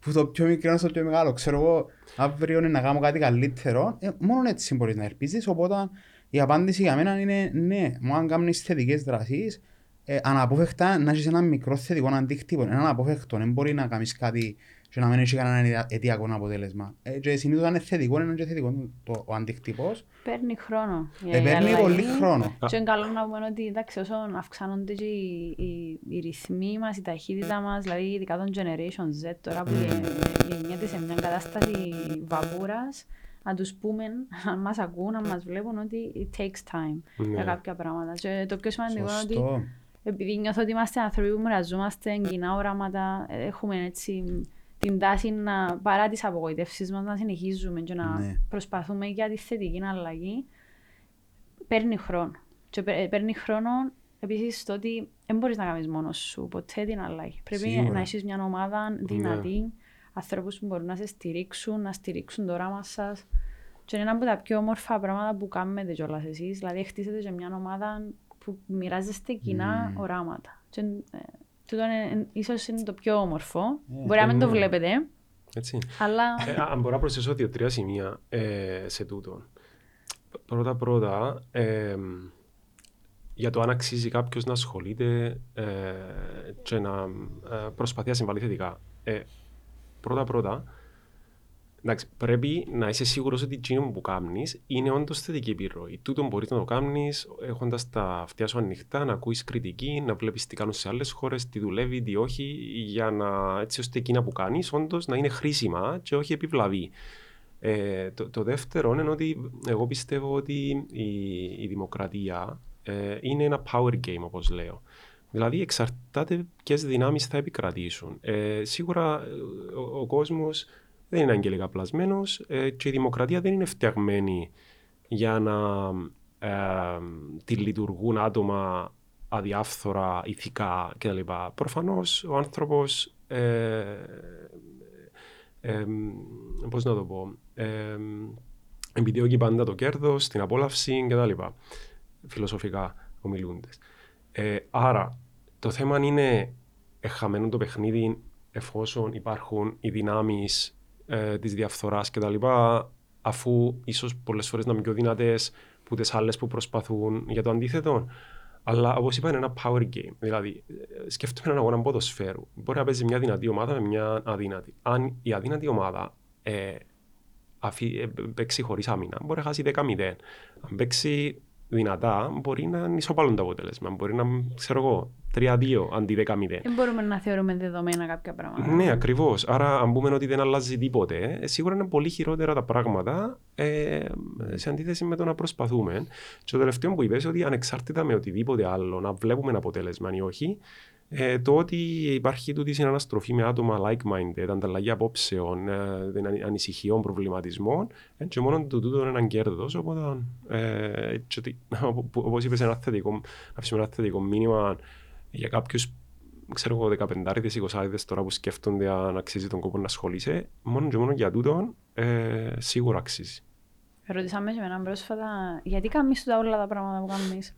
που το πιο μικρό είναι στο πιο μεγάλο. Ξέρω εγώ αύριο να κάνω κάτι καλύτερο, ε, μόνο έτσι μπορείς να ελπίζεις, οπότε η απάντηση για μένα είναι ναι, μου αν κάνεις θετικές δράσεις, ε, αναπόφευκτα να έχεις ένα μικρό θετικό αντίκτυπο. Ένα αναπόφευκτο, δεν μπορεί να κάνεις κάτι και να μην έχεις κανένα αιτιακό αποτέλεσμα. Ε, και συνήθως αν είναι θετικό, είναι και θετικό το, ο αντίκτυπος.
Παίρνει χρόνο.
Ε, παίρνει πολύ χρόνο.
Και είναι καλό να πούμε ότι εντάξει, όσο αυξάνονται και οι, οι, οι ρυθμοί μας, η ταχύτητα μας, δηλαδή ειδικά των Generation Z τώρα που γεννιέται σε μια κατάσταση βαβούρας, να τους πούμε, αν μας ακούν, να μας βλέπουν ότι it takes time ναι. για κάποια πράγματα. Και το πιο σημαντικό είναι ότι επειδή νιώθω ότι είμαστε άνθρωποι που μοιραζόμαστε κοινά οράματα, έχουμε έτσι την τάση να παρά τις απογοητεύσεις μας να συνεχίζουμε και να ναι. προσπαθούμε για τη θετική αλλαγή, παίρνει χρόνο. Και παίρνει χρόνο επίσης το ότι δεν μπορείς να κάνεις μόνος σου ποτέ την αλλαγή. Πρέπει Σίγουρα. να έχεις μια ομάδα δυνατή, ναι. Ανθρώπους που μπορούν να σε στηρίξουν, να στηρίξουν το όραμα σας. Και είναι ένα από τα πιο όμορφα πράγματα που κάνετε κιόλας εσείς. Δηλαδή, χτίσετε σε μια ομάδα που που μοιράζεστε κοινά
Μμμ.
οράματα. Και, ε, τούτο είναι, ίσως είναι το πιο όμορφο.
Ε,
Μπορεί να μην το
ναι.
βλέπετε,
Έτσι.
αλλά
Ε, αν μπορώ να προσθέσω δύο-τρία σημεία ε, σε τούτο. Πρώτα-πρώτα, ε, για το αν αξίζει κάποιος να ασχολείται ε, και να ε, προσπαθεί να συμβάλλει θετικά. Ε, πρώτα-πρώτα, εντάξει, πρέπει να είσαι σίγουρος ότι εκείνο που κάνεις είναι όντως θετική επιρροή. Τούτο μπορείς να το κάνεις έχοντας τα αυτιά σου ανοιχτά, να ακούεις κριτική, να βλέπεις τι κάνουν σε άλλες χώρες, τι δουλεύει, τι όχι, για να, έτσι ώστε εκείνα που κάνεις όντως να είναι χρήσιμα και όχι επιβλαβή. Ε, το, το δεύτερο είναι ότι εγώ πιστεύω ότι η, η δημοκρατία ε, είναι ένα power game, όπως λέω. Δηλαδή εξαρτάται ποιες δυνάμεις θα επικρατήσουν. Ε, σίγουρα ε, ο, ο κόσμος δεν είναι αγγελικά πλασμένος ε, και η δημοκρατία δεν είναι φτιαγμένη για να ε, τη λειτουργούν άτομα αδιάφθορα, ηθικά κτλ. Προφανώς ο άνθρωπος ε, ε, πώς να το πω, ε, επιδιώκει πάντα το κέρδος, την απόλαυση κτλ. Φιλοσοφικά ομιλούντες. Ε, άρα, το θέμα είναι εχαμένο το παιχνίδι εφόσον υπάρχουν οι δυνάμεις ε, της διαφθοράς κτλ. αφού ίσως πολλές φορές να είναι πιο δυνατές που τις άλλες που προσπαθούν για το αντίθετο. Αλλά όπως είπα, είναι ένα power game. Δηλαδή, ε, σκέφτομαι έναν αγώνα ποδοσφαίρου. Μπορεί να παίζει μια δυνατή ομάδα με μια αδύνατη. Αν η αδύνατη ομάδα ε, αφή, ε, παίξει χωρίς άμυνα, μπορεί να χάσει 10-0. Αν παίξει δυνατά, μπορεί να είναι ισοπαλούν το αποτέλεσμα. Μπορεί να, ξέρω εγώ, 3-2 αντί 10-0.
δεν μπορούμε να θεωρούμε δεδομένα κάποια πράγματα.
Ναι, ακριβώς. Άρα, αν πούμε ότι δεν αλλάζει τίποτε, ε, σίγουρα είναι πολύ χειρότερα τα πράγματα ε, σε αντίθεση με το να προσπαθούμε. Και το τελευταίο που είπες ότι ανεξάρτητα με οτιδήποτε άλλο, να βλέπουμε ένα αποτέλεσμα ή όχι, ε, το ότι υπάρχει τούτη συναναστροφή με άτομα like-minded, ανταλλαγή απόψεων, ε, δεν είναι ανησυχιών, προβληματισμών, ε, και μόνο το τούτο είναι έναν κέρδος. Οπότε, ε, όπως είπες, ένα θετικό, να αφήσουμε ένα θετικό μήνυμα για κάποιους ξέρω εγώ, 15-20 τώρα που σκέφτονται αν αξίζει τον κόπο να ασχολείσαι, μόνο και μόνο για τούτον ε, σίγουρα αξίζει.
Ρωτήσαμε σε έναν πρόσφατα γιατί κάνεις τα όλα τα πράγματα που κάνεις;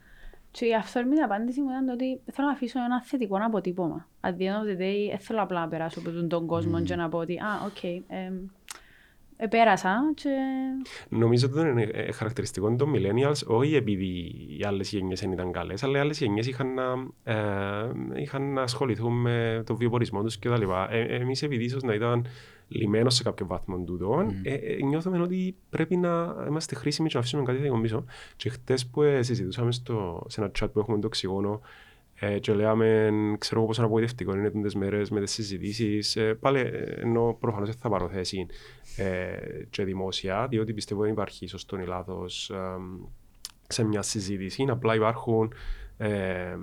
Και η αυθόρμητη απάντηση μου ήταν το ότι θέλω να αφήσω ένα θετικό αποτύπωμα. At the end of the day, δεν θέλω απλά να περάσω από τον, τον κόσμο
Μμ.
και να πω ότι «Α, οκ, ε, ε, πέρασα και
Νομίζω ότι είναι ε, χαρακτηριστικό των millennials, όχι επειδή οι άλλες γενιές δεν ήταν καλές, αλλά οι άλλες γενιές είχαν, να, ε, είχαν να ασχοληθούν με το βιοπορισμό τους κτλ. Ε, Εμείς, επειδή ίσως να ήταν λιμένος σε κάποιο βαθμό τούτο,
Mm.
ε, ε, νιώθουμε ότι πρέπει να είμαστε χρήσιμοι και να αφήσουμε κάτι θετικό πίσω. Και χτες που ε, συζητούσαμε στο, σε ένα chat που έχουμε το οξυγόνο, ε, και λέμε, ξέρω εγώ πόσο απογοητευτικό είναι τις μέρες με τις συζητήσεις. Ε, πάλι ε, ενώ προφανώς δεν θα πάρω θέση ε, και δημόσια, διότι πιστεύω δεν υπάρχει σωστό ή λάθος ε, σε μια συζήτηση. Απλά υπάρχουν ε,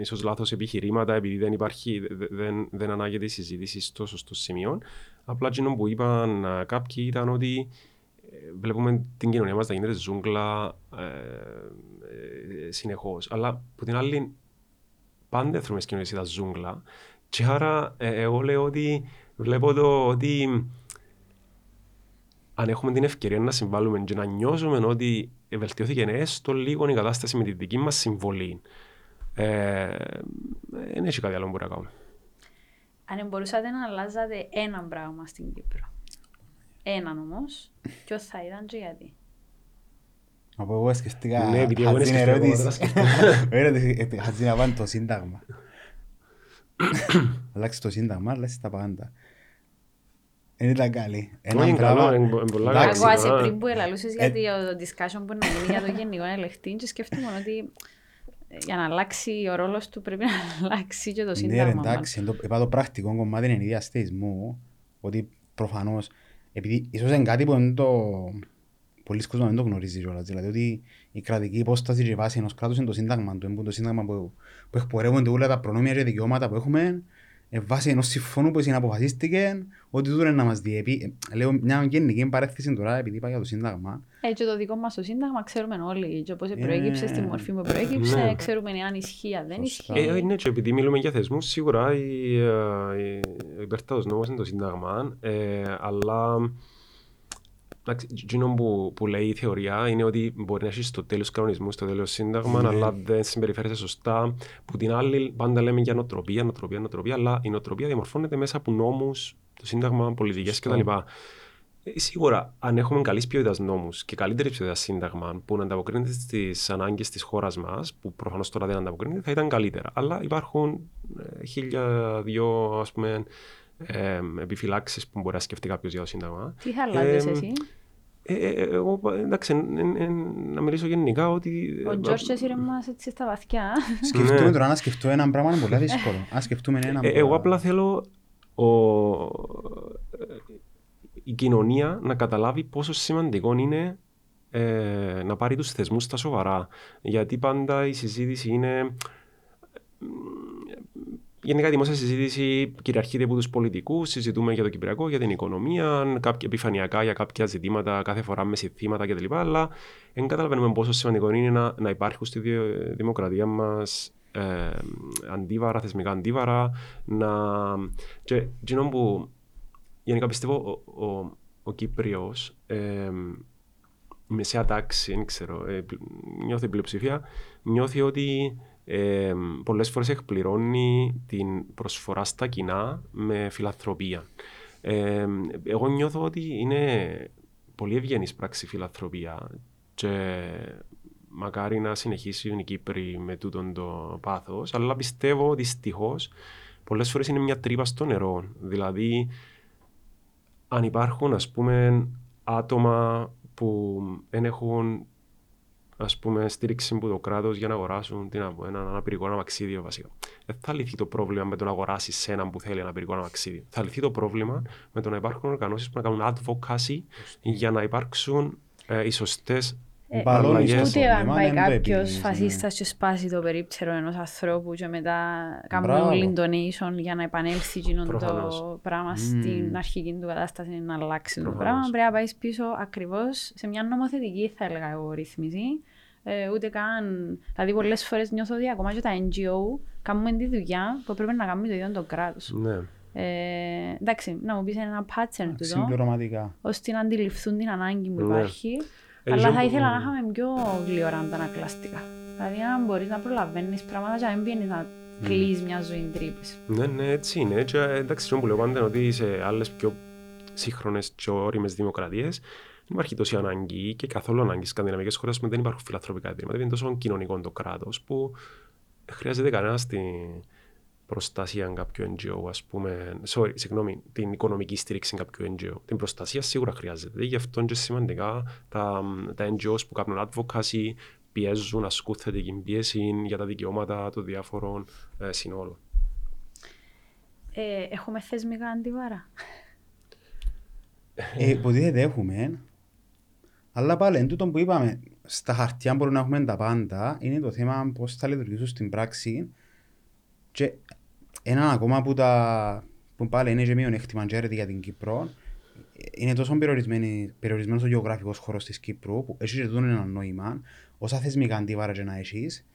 ίσως λάθος επιχειρήματα επειδή δεν υπάρχει, δε- δεν, δεν ανάγεται η συζήτηση στο σωστό σημείο. Απλά εκείνο που είπαν ε, κάποιοι ήταν ότι ε, βλέπουμε την κοινωνία μας να γίνεται ζούγκλα ε, ε, συνεχώς. Αλλά που την άλλη πάντα θέλουμε στις κοινωνίες τα ζούγκλα και άρα ε, εγώ λέω ότι βλέπω το ότι αν έχουμε την ευκαιρία να συμβάλλουμε και να νιώσουμε ότι βελτιώθηκε έστω λίγο η κατάσταση με τη δική μας συμβολή ε, δεν έχει κάτι άλλο που μπορεί να κάνουμε.
αν μπορούσατε να αλλάζατε ένα πράγμα στην Κύπρο. Έναν όμως, ποιο θα ήταν και γιατί.
Από εγώ σκεφτήκα
Ναι, επειδή εγώ δεν
χαζή
σκεφτόμαι,
ερώτηση.
δεν σκεφτόμαι.
Ερώτηση, χαζή να πάνε το σύνταγμα. Αλλάξει το σύνταγμα, αλλάξει τα πάντα. Δεν ήταν καλή.
Όχι, είναι καλό, είναι είναι πολλά καλό.
Εντάξει,
Εγώ άσε
Α,
πριν που ελαλούσες
Ε,
για το discussion που να γίνει για το γενικό ελεκτή και σκέφτομαι ότι ε, για να αλλάξει ο ρόλος του πρέπει να αλλάξει και το
Ναι, ρε,
σύνταγμα. μας.
εντάξει, το, είπα το πρακτικό κομμάτι είναι η διαστήσμου, ότι προφανώς, επειδή ίσως είναι κάτι που δεν το, πολλοί κόσμοι δεν το γνωρίζεις κιόλας, δηλαδή ότι η κρατική υπόσταση και η βάση ενός κράτους είναι το σύνταγμα του, είναι το σύνταγμα που, που εκπορεύονται όλα τα προνόμια και δικαιώματα που έχουμε, ε, βάσει ενός συμφώνου που συναποφασίστηκε, ότι τούτο είναι να μας διέπει. Ε, λέω μια γενική παρέκθεση τώρα, επειδή είπα για το σύνταγμα,
Ε, και το δικό μας το σύνταγμα ξέρουμε όλοι και πώς
Ε,
προέκυψε, στη μορφή που προέκυψε,
ναι.
ξέρουμε αν ισχύει, αν δεν
Σωστά.
ισχύει.
Ε, ναι, και επειδή μιλούμε για θεσμούς, σίγουρα η, ε, η- ο υπερτάτος νόμος είναι το Σύνταγμα, ε, αλλά εντάξει, εκείνο που, που λέει η θεωρία είναι ότι μπορεί να έχεις στο τέλος κανονισμούς, στο τέλος σύνταγμα, αλλά δεν συμπεριφέρεσαι σωστά. Που την άλλη, πάντα λέμε για νοοτροπία, νοοτροπία, νοοτροπία, αλλά η νοοτροπία διαμορφώνεται μέσα από νόμους, το σύνταγμα, πολιτικές κτλ. Ε, Σίγουρα, αν έχουμε καλής ποιότητας νόμους και καλύτερη ποιότητα σύνταγμα που να ανταποκρίνεται στις ανάγκες της χώρας μας, που προφανώς τώρα δεν ανταποκρίνεται, θα ήταν καλύτερα. Αλλά υπάρχουν ε, χίλια δυο ας πούμε, ε, επιφυλάξεις που μπορεί να σκεφτεί κάποιος για το Σύνταγμα.
Τι θα αλλάζεις
Ε,
εσύ;
Ε, ε, ε, εγώ, εντάξει, ε, ε, να μιλήσω γενικά ότι.
Ο Τζόρτζ έσυρε μας έτσι στα βαθιά.
Σκεφτούμε
Ναι.
τώρα να σκεφτώ έναν πράγμα είναι πολύ δύσκολο. Αν σκεφτούμε ένα
Ε, εγώ απλά θέλω ο, η κοινωνία να καταλάβει πόσο σημαντικό είναι ε, να πάρει τους θεσμούς στα σοβαρά. Γιατί πάντα η συζήτηση είναι... Γενικά η δημόσια συζήτηση κυριαρχείται από τους πολιτικούς. Συζητούμε για το Κυπριακό, για την οικονομία, κάποια επιφανειακά για κάποια ζητήματα κάθε φορά με συνθήματα κτλ. Αλλά δεν καταλαβαίνουμε πόσο σημαντικό είναι να, να υπάρχουν στη δι- δημοκρατία μας ε, αντίβαρα, θεσμικά αντίβαρα. Να... Και εκείνο που γενικά πιστεύω ο, ο, ο Κύπριος ε, η μεσαία τάξη, δεν ξέρω, ε, πλ- νιώθει η πλειοψηφία, νιώθει ότι ε, πολλές φορές εκπληρώνει την προσφορά στα κοινά με φιλανθρωπία. Ε, εγώ νιώθω ότι είναι πολύ ευγενής πράξη φιλανθρωπία και μακάρι να συνεχίσουν οι Κύπροι με τούτον το πάθος, αλλά πιστεύω δυστυχώς πολλές φορές είναι μια τρύπα στο νερό. Δηλαδή, αν υπάρχουν ας πούμε άτομα που δεν έχουν ας πούμε στήριξη από το κράτος για να αγοράσουν τι να πω, ένα αναπηρικό αμαξίδιο βασικά. Δεν θα λυθεί το πρόβλημα με το να αγοράσεις σε έναν που θέλει αναπηρικό αμαξίδιο. Θα λυθεί το πρόβλημα με το να υπάρχουν οργανώσεις που να κάνουν advocacy για να υπάρξουν ε, οι σωστές
Ε,
Μπαλώνεις
αλλαγές.
το
Ούτε αν
πρόβλημα,
πάει
δεν το
κάποιος
επιλύεις, ναι.
φασίστα και σπάσει το περίπτερο ενός ανθρώπου και μετά κάνουμε
Μπράβο.
όλοι donation για να επανέλθει εκείνο το
Προφανώς.
πράγμα στην αρχική του κατάσταση να αλλάξει το
Προφανώς.
πράγμα. Πρέπει να πάεις πίσω ακριβώς σε μια νομοθετική, θα έλεγα εγώ, ρύθμιση. Ε, ούτε καν. Δηλαδή, πολλές φορές νιώθω ότι ακόμα και τα NGO κάνουμε τη δουλειά που πρέπει να κάνουμε το ίδιο το κράτος.
ναι.
Ε, εντάξει, να μου πεις ένα pattern τούτο,
Συμπληρωματικά.
ώστε να αντιληφθούν την ανάγκη που
Ναι.
υπάρχει.
Ε,
Αλλά
ζω-
θα ήθελα να είχαμε πιο γλυόρα τα ανακλαστικά. Δηλαδή να μπορείς να προλαβαίνεις πράγματα και να μην πιένεις να κλείσεις μια ζωή τρύπες.
Ναι, ναι, έτσι είναι. Και, ε, εντάξει, αυτό που λέω πάντα είναι ότι σε άλλες πιο σύγχρονες και όριμες δημοκρατίες δεν υπάρχει τόση ανάγκη και καθόλου ανάγκη. Στις σκανδιναβικές χώρες δεν υπάρχουν φιλανθρωπικά ιδρύματα. Είναι τόσο κοινωνικό το κράτος που δεν χρειάζεται κανένας την προστασία κάποιου NGO, ας πούμε, sorry, συγγνώμη, την οικονομική στήριξη κάποιου NGO. Την προστασία σίγουρα χρειάζεται. Γι' αυτό είναι σημαντικά τα, τα NGOs που κάνουν advocacy πιέζουν, ασκούν θετική πίεση για τα δικαιώματα των διάφορων ε, συνόλων.
Ε, έχουμε θεσμικά αντιβάρα;
Ε, υποτίθεται έχουμε, αλλά πάλι εν τούτο που είπαμε, στα χαρτιά μπορούμε να έχουμε τα πάντα, είναι το θέμα πώς θα λειτουργήσουν στην πράξη. Και ένα ακόμα που, τα, που πάλι είναι και μειονέκτημα και αίρεται για την Κύπρο, είναι τόσο περιορισμένη- περιορισμένος ο γεωγραφικός χώρος της Κύπρου που έχει και τούτο ένα νόημα, όσα θεσμικά αντίβαρα και να έχεις,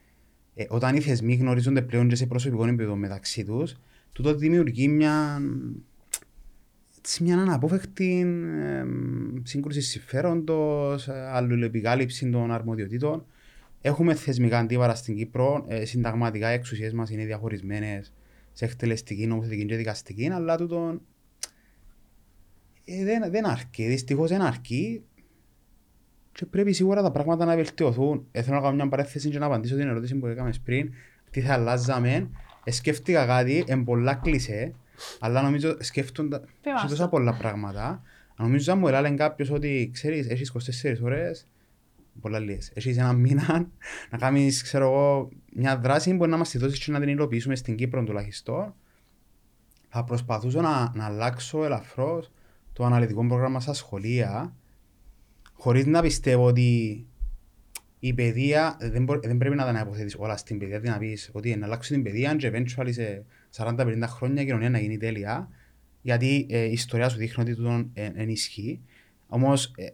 ε, όταν οι θεσμοί γνωρίζονται πλέον και σε προσωπικό επίπεδο μεταξύ τους, τούτο δημιουργεί μια, έτσι μια αναπόφευκτη ε, σύγκρουση συμφέροντος, ε, αλληλεπικάλυψη των αρμοδιοτήτων. Έχουμε θεσμικά αντίβαρα στην Κύπρο, ε, συνταγματικά οι εξουσίες μας είναι διαχωρισμένες σε εκτελεστική, νομοθετική και δικαστική, αλλά τούτο ε, δεν, δεν αρκεί, δυστυχώς δεν αρκεί και πρέπει σίγουρα τα πράγματα να βελτιωθούν. Ε, θέλω να κάνω μια παρέθεση και να απαντήσω την ερώτηση που έκαμες πριν. Τι θα αλλάζαμε. Ε, σκέφτηκα κάτι, εν πολλά κλεισέ, αλλά νομίζω σκέφτοντα
μας
σε τόσα
το.
πολλά πράγματα. Νομίζω αν μου έλεγε κάποιος ότι ξέρεις, έχεις 24 ώρες, πολλά λίγες, έχεις ένα μήνα να κάνεις, ξέρω εγώ, μια δράση που μπορεί να μας τη δώσεις και να την υλοποιήσουμε στην Κύπρο τουλάχιστον. Θα προσπαθούσα να, να αλλάξω ελαφρώς το αναλυτικό πρόγραμμα στα σχολεία, χωρίς να πιστεύω ότι η παιδεία δεν, μπο- δεν πρέπει να τα αποθέτεις όλα στην παιδεία, δηλαδή να πεις ότι να αλλάξω την παιδεία και eventually σε 40-50 χρόνια η κοινωνία να γίνει τέλεια, γιατί ε, η ιστορία σου δείχνει ότι τούτο ενισχύει. Όμως ε,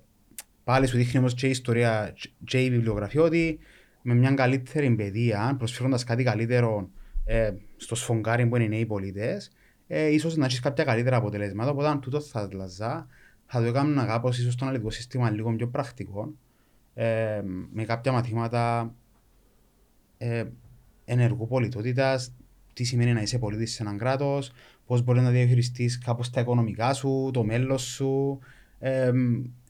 πάλι σου δείχνει όμως και η ιστορία και η βιβλιογραφία ότι με μια καλύτερη παιδεία, προσφέροντας κάτι καλύτερο ε, στο σφογγάρι που είναι οι νέοι πολίτες, ε, ίσως να έχεις κάποια καλύτερα αποτελέσματα. Οπότε αν τούτο θα αλλάζα, θα το έκανα κάπως ίσως το αναλυτικό σύστημα λίγο πιο πρακτικό, ε, με κάποια μαθήματα ε, ενεργού πολιτότητας, τι σημαίνει να είσαι πολίτης σε έναν κράτος, πώς μπορεί να διαχειριστείς κάπως τα οικονομικά σου, το μέλλον σου, ε,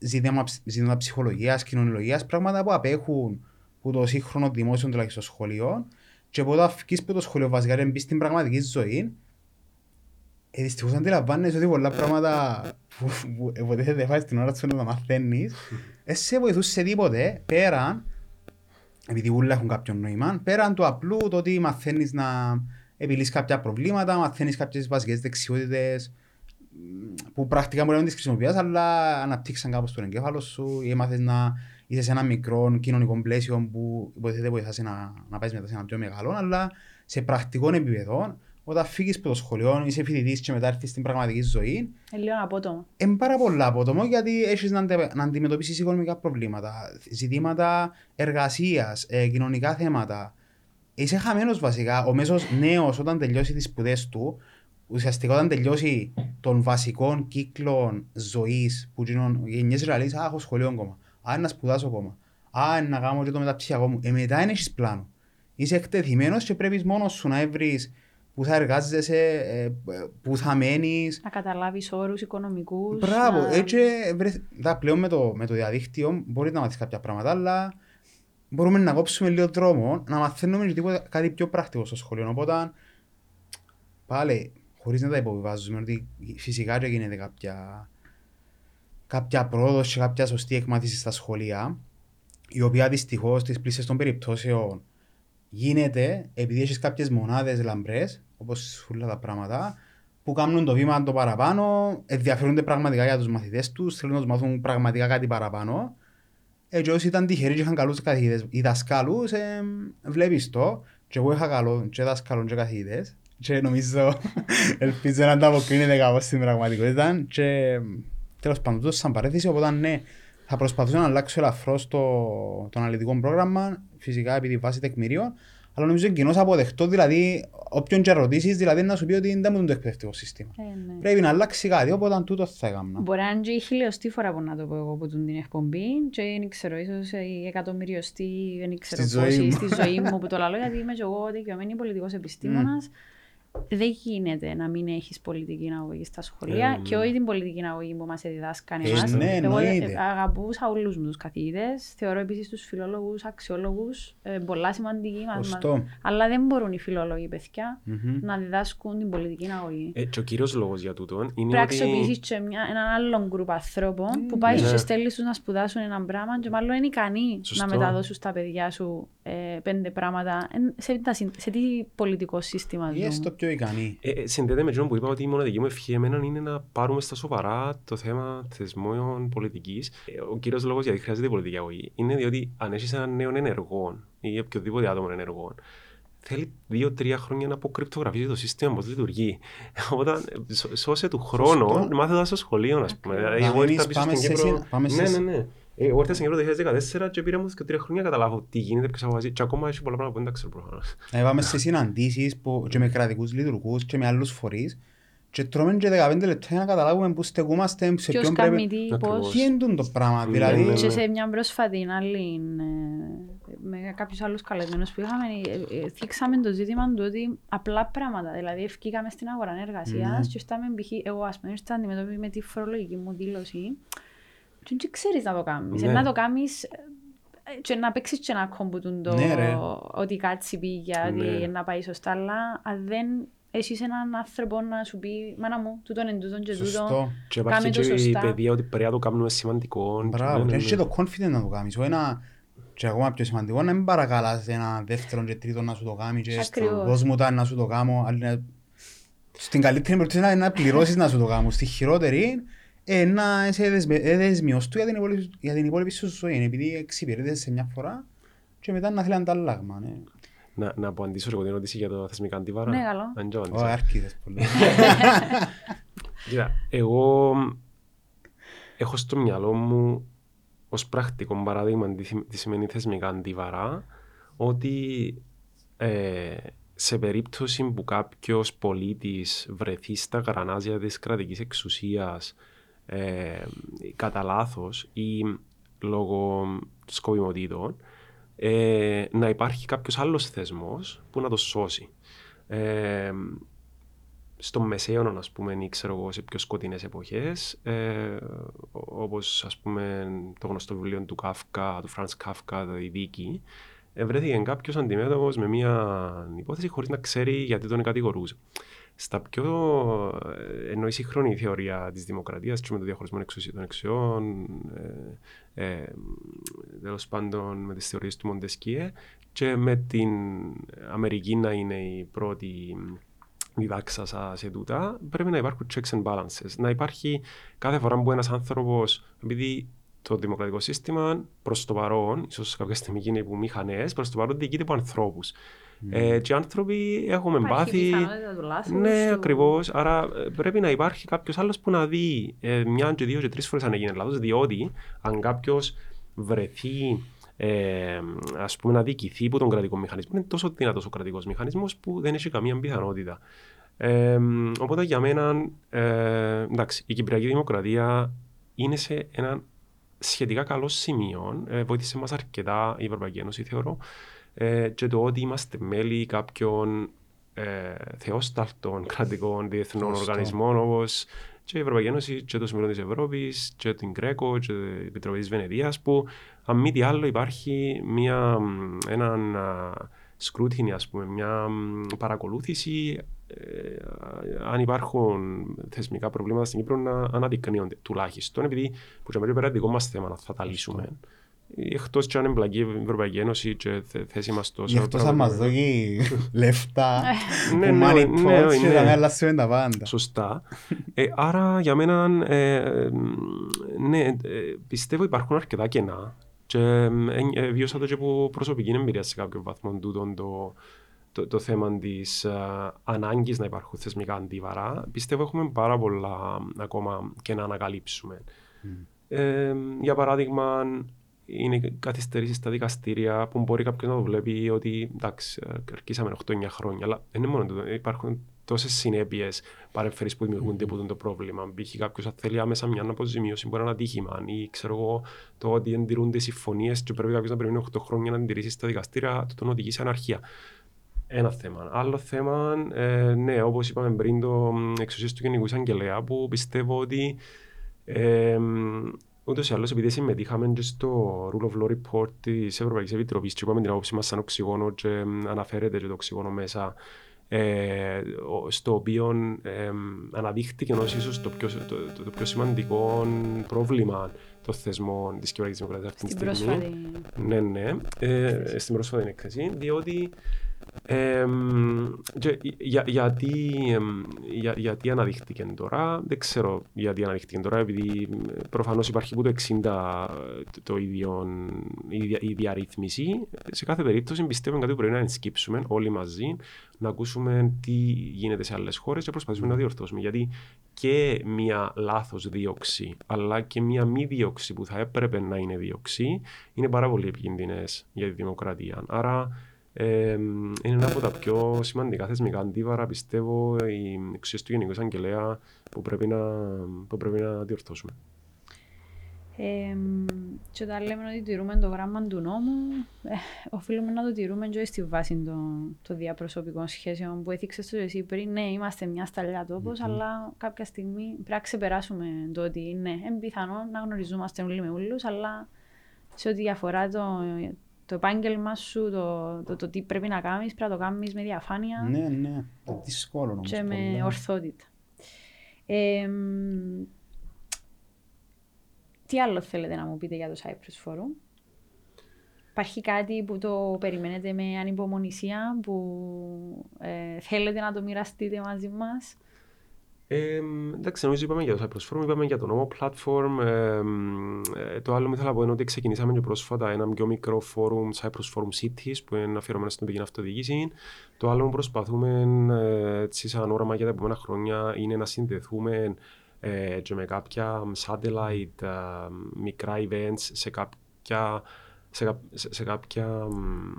ζήτημα, ζήτημα ψυχολογίας, κοινωνιολογίας, πράγματα που απέχουν που το σύγχρονο δημόσιο τουλάχιστον σχολείο. Και όταν φύγεις από το σχολείο βασικά και μπεις στην πραγματική ζωή ε, δυστυχώς αντιλαμβάνεσαι ότι πολλά πράγματα που, που υποτίθεται δεν φάεις την ώρα σου να τα μαθαίνεις δεν σε βοηθούν σε τίποτε πέραν επειδή όλα έχουν κάποιο νόημα πέραν του απλού το ότι μαθαίνεις να επιλύσεις κάποια προβλήματα μαθαίνεις κάποιες βασικές δεξιότητες που πρακτικά μπορεί να μην τις χρησιμοποιείς αλλά αναπτύξαν κάπως τον εγκέφαλο σου ή έμαθες να είσαι σε ένα μικρό κοινωνικό πλαίσιο που υποτίθεται βοηθάς να, να πάεις μετά σε ένα πιο μεγάλο, αλλά σε πρακτικό επίπεδο, όταν φύγεις από το σχολείο, είσαι φοιτητής και μετά έρθεις στην πραγματική ζωή.
Είναι λίγο απότομο.
Είναι πάρα πολλά απότομο γιατί έχεις να, να αντιμετωπίσεις οικονομικά προβλήματα, ζητήματα εργασίας, ε, κοινωνικά θέματα. Είσαι χαμένος βασικά. Ο μέσος νέος, όταν τελειώσει τις σπουδές του, ουσιαστικά όταν τελειώσει των βασικών κύκλων ζωής που γεννιέσαι, λέει: Α, έχω σχολείο ακόμα. Α, να σπουδάσω ακόμα. Α, να κάνω και το μεταψυχιακό μου. Ε, μετά δεν έχεις πλάνο. Είσαι εκτεθειμένος και πρέπει μόνος σου να βρεις που θα εργάζεσαι, ε, που θα μένεις.
Να καταλάβεις όρους οικονομικούς.
Μπράβο.
Να...
Έτσι, βρε, πλέον με το, με το διαδίκτυο μπορεί να μάθεις κάποια πράγματα, αλλά μπορούμε να κόψουμε λίγο δρόμο, να μαθαίνουμε και τίποτα, κάτι πιο πρακτικό στο σχολείο. Οπότε, πάλι, χωρίς να τα υποβιβάζουμε, ότι φυσικά και γίνεται κάποια κάποια πρόοδος και κάποια σωστή εκμάθηση στα σχολεία, η οποία δυστυχώς στις πλήσες των περιπτώσεων γίνεται επειδή έχεις κάποιες μονάδες λαμπρές, όπως όλα τα πράγματα, που κάνουν το βήμα το παραπάνω, ενδιαφέρονται πραγματικά για τους μαθητές τους, θέλουν να τους μάθουν πραγματικά κάτι παραπάνω. Έτσι όσοι ήταν τυχεροί και είχαν καλούς καθηγητές ή δασκάλου, ε, βλέπεις το. Και εγώ είχα καλό και δασκάλων και καθηγητές. Και νομίζω, ελπίζω να ανταποκρίνεται κάπως στην πραγματικότητα. Και Τέλος πάντων, τούτος σαν παρέθεση, οπότε ναι, θα προσπαθήσω να αλλάξω ελαφρώς το, το αναλυτικό πρόγραμμα, φυσικά επειδή βάσει τεκμηρίων, αλλά νομίζω είναι κοινώς αποδεκτός, δηλαδή όποιον και ρωτήσεις, δηλαδή να σου πει ότι δεν μου το εκπαιδευτικό σύστημα. Ε, ναι. Πρέπει να αλλάξει κάτι, οπότε τούτο θα έκανα.
Μπορεί να είναι και η χιλιοστή φορά που να το πω εγώ που την εκπομπή και δεν ξέρω, ίσως η εκατομμυριωστή, δεν ξέρω στη πόση, στη ζωή μου που το λέω, γιατί είμαι και εγώ δικαιωμένη πολιτικός επιστήμονας. Mm δεν γίνεται να μην έχεις πολιτική αγωγή στα σχολεία ε, και όχι την πολιτική αγωγή που μας διδάσκαν εμάς.
Ναι, Εγώ
αγαπούσα όλους μου τους καθηγητές. Θεωρώ επίσης τους φιλόλογους, αξιόλογους, ε, πολλά σημαντικοί. Αλλά δεν μπορούν οι φιλόλογοι παιδιά mm-hmm. να διδάσκουν την πολιτική αγωγή.
Ε, και ο κύριος λόγος για τούτο είναι.
Πρέπει να αξιοποιήσεις και μια, έναν άλλον γκρουπ ανθρώπων mm, που πάει ναι. και στέλνει τους να σπουδάσουν ένα πράγμα και μάλλον είναι ικανοί να μεταδώσουν στα παιδιά σου ε, πέντε πράγματα. Σε, σε, σε τι πολιτικό σύστημα
ζούμε πιο ικανή.
Ε, ε, συνδέεται με αυτό που είπα ότι η μοναδική μου ευχή εμένα είναι να πάρουμε στα σοβαρά το θέμα θεσμών πολιτικής. Ε, ο κύριος λόγος γιατί χρειάζεται πολιτική αγωγή είναι διότι αν έχεις έναν νέο ενεργό ή οποιοδήποτε άτομο ενεργό, θέλει δύο-τρία χρόνια να αποκρυπτογραφήσει το σύστημα, πώς λειτουργεί. Οπότε, σώσε του χρόνο, μάθε στο σχολείο, ας πούμε. Δηλαδή, εγώ ήρθα πίσω στην Κύπρο. Ναι, ναι, ναι. Εγώ ήρθα στην Κύπρο το 2014 και πήρα μου και τρία χρόνια καταλάβω τι γίνεται, ποιος αποφασίζει και ακόμα έχει πολλά πράγματα που δεν τα ξέρω προφανώς.
Πάμε σε συναντήσεις που, και με κρατικούς λειτουργούς και με άλλους φορείς και τρώμε και 15 λεπτά για να καταλάβουμε πού στεκούμαστε, σε ποιον πρέπει... Τι είναι το πράγμα, δηλαδή...
Και σε μια πρόσφατη άλλη, με κάποιους άλλους καλεσμένους που είχαμε, ε, ε, θίξαμε το ζήτημα του ότι απλά πράγματα, δηλαδή ευκήκαμε στην αγορά εργασίας και ήρθαμε, εγώ ας πούμε, ήρθα αντιμετώπιση με τη φορολογική μου δήλωση και δεν ξέρεις να το κάνεις. Ναι. Να το κάνεις ε, και να παίξεις και να κομπούτουν το ναι, ότι κάτι πήγε, ότι ναι. να πάει σωστά, αλλά αν δεν έχεις έναν άνθρωπο να σου πει «Μάνα μου, τούτον εν τούτον και τούτον,
κάμε το σωστά». Και η παιδεία ότι πρέπει να το κάνουμε σημαντικό.
Μπράβο, και έχεις και το confidence να το κάνεις. Ένα, και ακόμα πιο σημαντικό, να μην παρακαλάς ένα δεύτερο και τρίτο να σου το κάνει και δώσ' μου τα να σου το κάνω. Στην καλύτερη περίπτωση να πληρώσεις να σου το κάνω. Στη χειρότερη, ε, να είσαι δεσμιός του για την υπόλοιπη, για την υπόλοιπη σου ζωή, επειδή εξυπηρετείς σε μια φορά και μετά να θέλει ανταλλάγμα. Ναι.
Να, να απαντήσω εγώ την ερώτηση για το θεσμικά αντίβαρα.
Ναι, καλό.
Ω, άρχιδες πολύ.
Κοίτα, εγώ έχω στο μυαλό μου ως πρακτικό παράδειγμα τι σημαίνει θεσμικά αντίβαρα ότι ε, σε περίπτωση που κάποιος πολίτης βρεθεί στα γρανάζια της κρατικής εξουσίας ε, κατά λάθος ή λόγω σκοπιμοτήτων, ε, να υπάρχει κάποιος άλλος θεσμός που να το σώσει. Ε, στο μεσαίωνα, ας πούμε, ή ξέρω εγώ, σε πιο σκοτεινές εποχές, ε, όπως ας πούμε το γνωστό βιβλίο του Κάφκα, του Φραντς Κάφκα, η δίκη, ε, βρέθηκε κάποιος αντιμέτωπος με μια υπόθεση χωρίς να ξέρει γιατί τον κατηγορούσε. Στα πιο. Ε, ενώ η σύγχρονη θεωρία της δημοκρατίας και με το διαχωρισμό των εξουσιών, ε, ε, τέλος πάντων με τις θεωρίες του Μοντεσκίε και με την Αμερική να είναι η πρώτη διδάξασα σε τούτα, πρέπει να υπάρχουν checks and balances. Να υπάρχει κάθε φορά που ένας άνθρωπος, επειδή το δημοκρατικό σύστημα προς το παρόν, ίσως κάποια στιγμή γίνει από μηχανές, προς το παρόν διοικείται από ανθρώπους. Mm. Ε, και οι άνθρωποι έχουμε
Υπάρχει
πάθει.
του λάθους
Ναι,
του.
ακριβώς. Άρα ε, πρέπει να υπάρχει κάποιος άλλος που να δει ε, μια και δύο και τρεις φορές αν έγινε λάθος. Διότι αν κάποιος βρεθεί ε, ας πούμε να διοικηθεί από τον κρατικό μηχανισμό είναι τόσο δυνατός ο κρατικός μηχανισμός που δεν έχει καμία πιθανότητα. Ε, οπότε για μένα ε, εντάξει, η Κυπριακή Δημοκρατία είναι σε ένα σχετικά καλό σημείο. Ε, βοήθησε μας αρκετά η Ευρωπαϊκή Ένωση θεωρώ ε, και το ότι είμαστε μέλη κάποιων ε, θεόσταλτων κρατικών διεθνών
Σωστό.
οργανισμών όπως και η Ευρωπαϊκή Ένωση και το Συμβούλιο της Ευρώπης και την Κρέκο και την Επιτροπή της Βενεδίας που αν μη τι άλλο υπάρχει μια, μ, έναν α, σκρούτινι, ας πούμε, μια μ, παρακολούθηση ε, αν υπάρχουν θεσμικά προβλήματα στην Κύπρο να αναδεικνύονται τουλάχιστον επειδή που και πέρα δικό μας θέμα να θα τα λύσουμε. Εκτός και αν εμπλακεί η Ευρωπαϊκή Ένωση και θε- θέση μας τόσο...
Γι' αυτό θα μας δώσει λεφτά
Ναι,
που
ναι,
money
ναι,
talks και
ναι.
θα με αλλάσουμε τα πάντα.
Σωστά. Ε, άρα για μένα, ε, ναι, ε, πιστεύω υπάρχουν αρκετά κενά. Και ε, ε, βίωσα το και από προσωπική εμπειρία σε κάποιο βαθμό τούτον το, το, το θέμα της ανάγκης να υπάρχουν θεσμικά αντίβαρα. Πιστεύω έχουμε πάρα πολλά ακόμα και να ανακαλύψουμε. Ε, για παράδειγμα, είναι καθυστερήσεις στα δικαστήρια που μπορεί κάποιος να το βλέπει ότι εντάξει, αρκίσαμε 8-9 χρόνια. Αλλά δεν είναι μόνο τούτο. Υπάρχουν τόσες συνέπειες παρεμφερείς που δημιουργούνται από το πρόβλημα. Π.χ. κάποιος αν θέλει άμεσα μια αποζημίωση μπορεί να είναι ατύχημα. Ή ξέρω εγώ το ότι εντηρούνται συμφωνίες και πρέπει κάποιος να περιμένει 8 χρόνια να εντηρήσεις στα δικαστήρια, το τον οδηγεί σε αναρχία. Ένα θέμα. Άλλο θέμα, ε, ναι, όπως είπαμε πριν, το εξουσία του Γενικού Εισαγγελέα, που πιστεύω ότι ε, ούτως ή άλλως, επειδή συμμετείχαμε και στο Rule of Law Report της Ευρωπαϊκής Επιτροπής, και είπαμε την άποψή μας σαν οξυγόνο, και ε, αναφέρεται και το οξυγόνο μέσα, ε, ο- στο οποίο ε, αναδείχθηκε ως ίσως το πιο, το, το, το πιο σημαντικό πρόβλημα των θεσμών της Κυπριακής Δημοκρατίας αυτή τη
Στην
στιγμή.
πρόσφατη.
Ναι, ναι, ε, στην πρόσφατη έκθεση, διότι ε, και για, γιατί, εμ, για, γιατί αναδείχθηκε τώρα, δεν ξέρω γιατί αναδείχθηκε τώρα, επειδή ε, προφανώς υπάρχει που το 60 το, το ίδιο, η, δια- η διαρρύθμιση. Σε κάθε περίπτωση πιστεύω κάτι που πρέπει να ενσκύψουμε όλοι μαζί, να ακούσουμε τι γίνεται σε άλλες χώρες και να προσπαθήσουμε να διορθώσουμε. Γιατί και μία λάθος δίωξη, αλλά και μία μη δίωξη που θα έπρεπε να είναι δίωξη, είναι πάρα πολύ επικίνδυνες για τη δημοκρατία. Άρα ε, είναι ένα από τα πιο σημαντικά θεσμικά αντίβαρα, πιστεύω, η εξουσία του Γενικού Εισαγγελέα που πρέπει να, που πρέπει να διορθώσουμε.
Ε, και όταν λέμε ότι τηρούμε το γράμμα του νόμου, ε, οφείλουμε να το τηρούμε και στη βάση των των διαπροσωπικών σχέσεων που έθιξες το εσύ πριν. Ναι, είμαστε μια σταλιά τόπος, αλλά κάποια στιγμή πρέπει να ξεπεράσουμε το ότι ναι, είναι πιθανό να γνωριζόμαστε όλοι με όλους, αλλά σε ό,τι αφορά το, το επάγγελμα σου, το, το, το τι πρέπει να κάνεις, πρέπει να το κάνεις με διαφάνεια
Ναι, ναι. Είναι δύσκολο όμως.
και με
πολλά.
ορθότητα. Ε, μ, τι άλλο θέλετε να μου πείτε για το Cyprus Forum; Υπάρχει κάτι που το περιμένετε με ανυπομονησία, που ε, θέλετε να το μοιραστείτε μαζί μας;
Ε, εντάξει, νομίζω είπαμε για το Cypress Forum, είπαμε για το νόμο platform. Ε, ε, το άλλο που ήθελα να πω είναι ότι ξεκινήσαμε και πρόσφατα ένα πιο μικρό forum, Cypress Forum Cities, που είναι αφιερωμένο στην πηγή αυτοδιοίκηση. Το άλλο που προσπαθούμε ε, έτσι, σαν όραμα για τα επόμενα χρόνια είναι να συνδεθούμε ε, και με κάποια satellite ε, μικρά events σε κάποια σε, κα- σε, σε κάποια μ,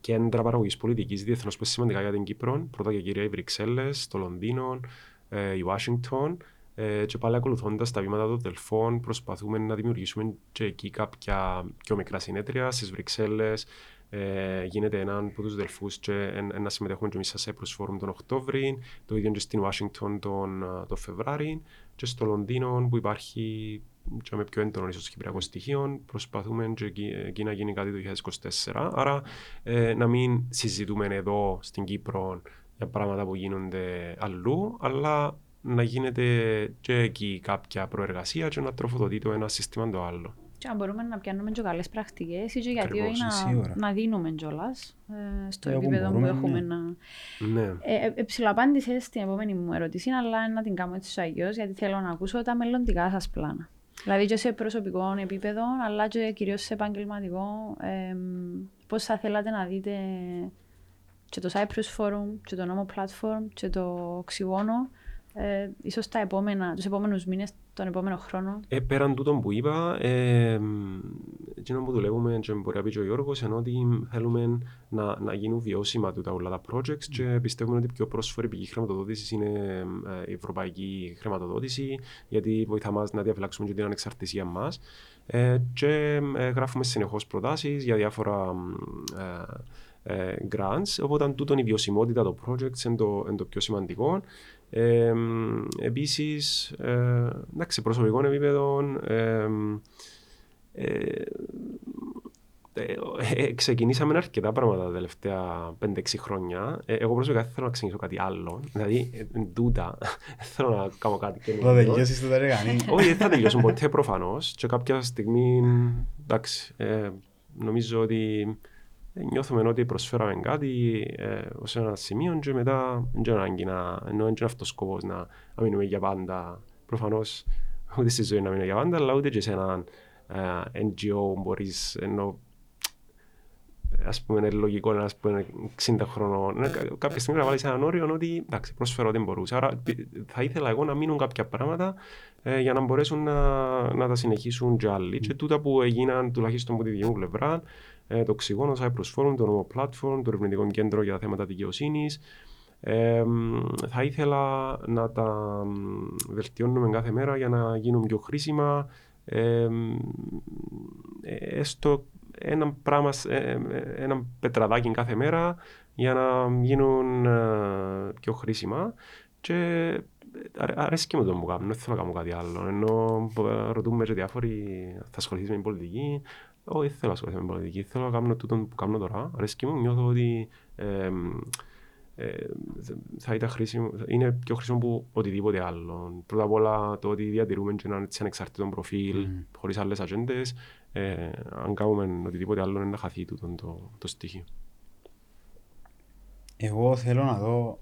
κέντρα παραγωγής πολιτικής διεθνώς που είναι σημαντικά για την Κύπρο. Πρώτα και κυρία οι Βρυξέλλες, το Λονδίνο, ε, η Ουάσιγκτον. Ε, και πάλι ακολουθώντας τα βήματα των Δελφών, προσπαθούμε να δημιουργήσουμε και εκεί κάποια πιο μικρά συνέδρια στις Βρυξέλλες. Ε, γίνεται έναν από τους Δελφούς και να συμμετέχουμε και εμείς σε Cyprus Forum τον Οκτώβρη, το ίδιο και στην Ουάσιγκτον τον, τον Φεβράρι, και στο Λονδίνο που υπάρχει και με πιο έντονο ίσως κυπριακό στοιχείο, προσπαθούμε και εκεί, εκεί να γίνει κάτι το 2024. Άρα ε, να μην συζητούμε εδώ στην Κύπρο για πράγματα που γίνονται αλλού, αλλά να γίνεται και εκεί κάποια προεργασία και να τροφοδοτεί το ένα σύστημα το άλλο.
Και αν μπορούμε να πιάνουμε και καλές πρακτικές ή και γιατί
Ακριβώς,
να,
σίγουρα.
να δίνουμε κιόλας ε, στο
Ε, όπου
επίπεδο που
μπορούμε,
έχουμε
ναι.
να...
Ναι.
Ε, ε, ψηλοαπάντησες στην επόμενη μου ερώτηση, αλλά να την κάνω έτσι αλλιώς, γιατί θέλω να ακούσω τα μελλοντικά σας πλάνα. Δηλαδή και σε προσωπικό επίπεδο, αλλά και κυρίως σε επαγγελματικό, ε, πώς θα θέλατε να δείτε και το Cyprus Forum, και το Nomo Platform, και το Οξυγόνο, ε, ίσως τα επόμενα, τους επόμενους μήνες, τον επόμενο χρόνο.
Ε, πέραν τούτων που είπα, ε, εκείνο που δουλεύουμε και μπορεί να πει και ο Γιώργος, ενώ ότι θέλουμε να, να γίνουν βιώσιμα τούτα όλα τα projects και πιστεύουμε ότι η πιο πρόσφορη πηγή χρηματοδότηση είναι ε, η ευρωπαϊκή χρηματοδότηση, γιατί βοηθά μας να διαφυλάξουμε και την ανεξαρτησία μας. Ε, και ε, γράφουμε συνεχώς προτάσεις για διάφορα ε, ε, grants, οπότε τούτον η βιωσιμότητα των projects είναι το, είναι το πιο σημαντικό. Ε, επίσης, ε, εντάξει, προσωπικών επίπεδων, ε, ε, ε, ε, ξεκινήσαμε αρκετά πράγματα τα τελευταία 5-6 χρόνια. Ε, εγώ προσωπικά δεν θέλω να ξεκινήσω κάτι άλλο. Δηλαδή, ε, εν τούτα, δεν θέλω να κάνω κάτι
Θα
καινούργιο.
τελειώσεις το ταρεγανή.
Όχι, δεν θα τελειώσουν ποτέ προφανώς. Και κάποια στιγμή, εντάξει, ε, νομίζω ότι ε, νιώθουμε ότι προσφέραμε κάτι ε, ως ένα σημείο και μετά δεν είναι ανάγκη να, ενώ δεν είναι αυτός ο σκοπός να, να μείνουμε για πάντα. Προφανώς ούτε στη ζωή να μείνουμε για πάντα, αλλά ούτε και σε έναν ε, NGO μπορείς, ενώ ας πούμε είναι λογικό να πούμε 60 χρονών. Ε, κα- Κάποια στιγμή να βάλεις έναν όριο ότι εντάξει, πρόσφερα ό,τι μπορούσα. Άρα πι- θα ήθελα εγώ να μείνουν κάποια πράγματα ε, για να μπορέσουν να, να τα συνεχίσουν και άλλοι. Και τούτα που έγιναν τουλάχιστον από τη δική μου πλευρά, ε, το Ξυγόνο, το Cyprus Forum, το Nomo Platform, το Ερευνητικό Κέντρο για τα θέματα δικαιοσύνης. Ε, μ, θα ήθελα να τα μ, βελτιώνουμε κάθε μέρα για να γίνουν πιο χρήσιμα. Ε, μ, ε, έστω ένα πράγμα, σ- ε, ε, ένα πετραδάκι κάθε μέρα για να γίνουν ε, πιο χρήσιμα. Και αρ- αρέσκει με το που κάνω, δεν θέλω να κάνω κάτι άλλο. Ενώ ε, ρωτούμε και διάφοροι, θα ασχοληθείς με την πολιτική. Όχι, δεν θέλω να ασχοληθώ με την πολιτική. Θέλω να κάνω τούτο που κάνω τώρα. Αρέσκει μου, νιώθω ότι ε, ε, θα ήταν χρήσιμο, είναι πιο χρήσιμο από οτιδήποτε άλλο. Πρώτα απ' όλα το ότι διατηρούμε και έναν έτσι ανεξαρτήτο προφίλ,
Μμμ.
χωρίς άλλες ατζέντες. Ε, αν κάνουμε οτιδήποτε άλλο είναι να χαθεί τούτο το, το στοιχείο.
Εγώ θέλω να δω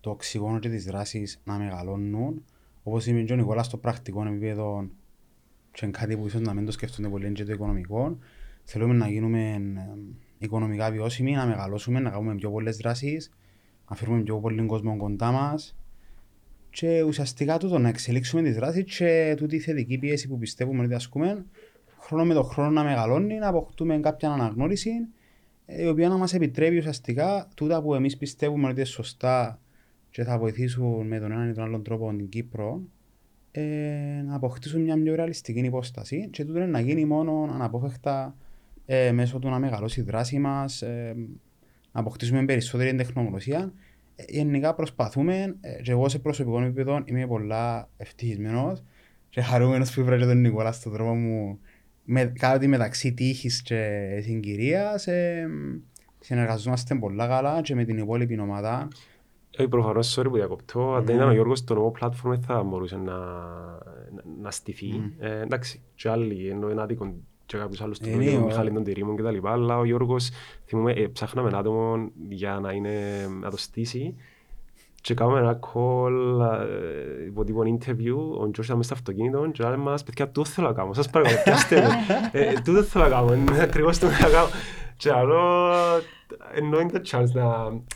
το οξυγόνο και τις δράσεις να μεγαλώνουν. Όπως είπε και ο Νικόλας στο πρακτικό επίπεδο και είναι κάτι που ίσως να μην το σκεφτούνται πολύ είναι και το οικονομικό. Θέλουμε να γίνουμε ε, οικονομικά βιώσιμοι, να μεγαλώσουμε, να κάνουμε πιο πολλές δράσεις, να φέρουμε πιο πολύ κόσμο κοντά μας και ουσιαστικά τούτο να εξελίξουμε τις δράσεις και τούτη η θετική πίεση που πιστεύουμε ότι ασκούμε χρόνο με το χρόνο να μεγαλώνει, να αποκτούμε κάποια αναγνώριση ε, η οποία να μας επιτρέπει ουσιαστικά τούτα που εμείς πιστεύουμε ότι είναι σωστά και θα βοηθήσουν με τον έναν ή τον άλλον τρόπο την Κύπρο ε, να αποκτήσουν μια πιο ρεαλιστική υπόσταση και τούτο είναι να γίνει μόνο αναπόφευκτα ε, μέσω του να μεγαλώσει η δράση μας, ε, να αποκτήσουμε περισσότερη τεχνογνωσία. Ε, γενικά προσπαθούμε ε, και εγώ σε προσωπικό επίπεδο είμαι πολλά ευτυχισμένος και χαρούμενος που βρήκα τον Νικόλας στον τρόπο μου με, κάτι μεταξύ τύχης και συγκυρίας ε, συνεργαζόμαστε πολλά καλά και με την υπόλοιπη ομάδα.
Όχι, προφανώς, sorry που διακοπτώ. Αν δεν
Ναι.
ήταν ο Γιώργος στο νόμο platform δεν θα μπορούσε να, να, να στηθεί.
Μμ.
Ε, εντάξει, και άλλοι, ενώ είναι άδικο και κάποιους άλλους
Ε,
του
ναι,
τον
ο-
Μιχάλη τον Τυρίμων και τα λοιπά, αλλά ο Γιώργος, θυμούμε, ε, ψάχναμε ένα άτομο για να, είναι, να το στήσει και κάναμε ένα call, ε, υπό τύπο interview, ο Γιώργος ήταν μέσα στο αυτοκίνητο και λέμε μας, παιδιά, τούτο θέλω να κάνω, σας παρακαλώ, πιάστε με. Ε, τούτο θέλω να κάνω, είναι ακριβώς το θέλω να κάνω. Και άλλο, ενώ είναι το chance να,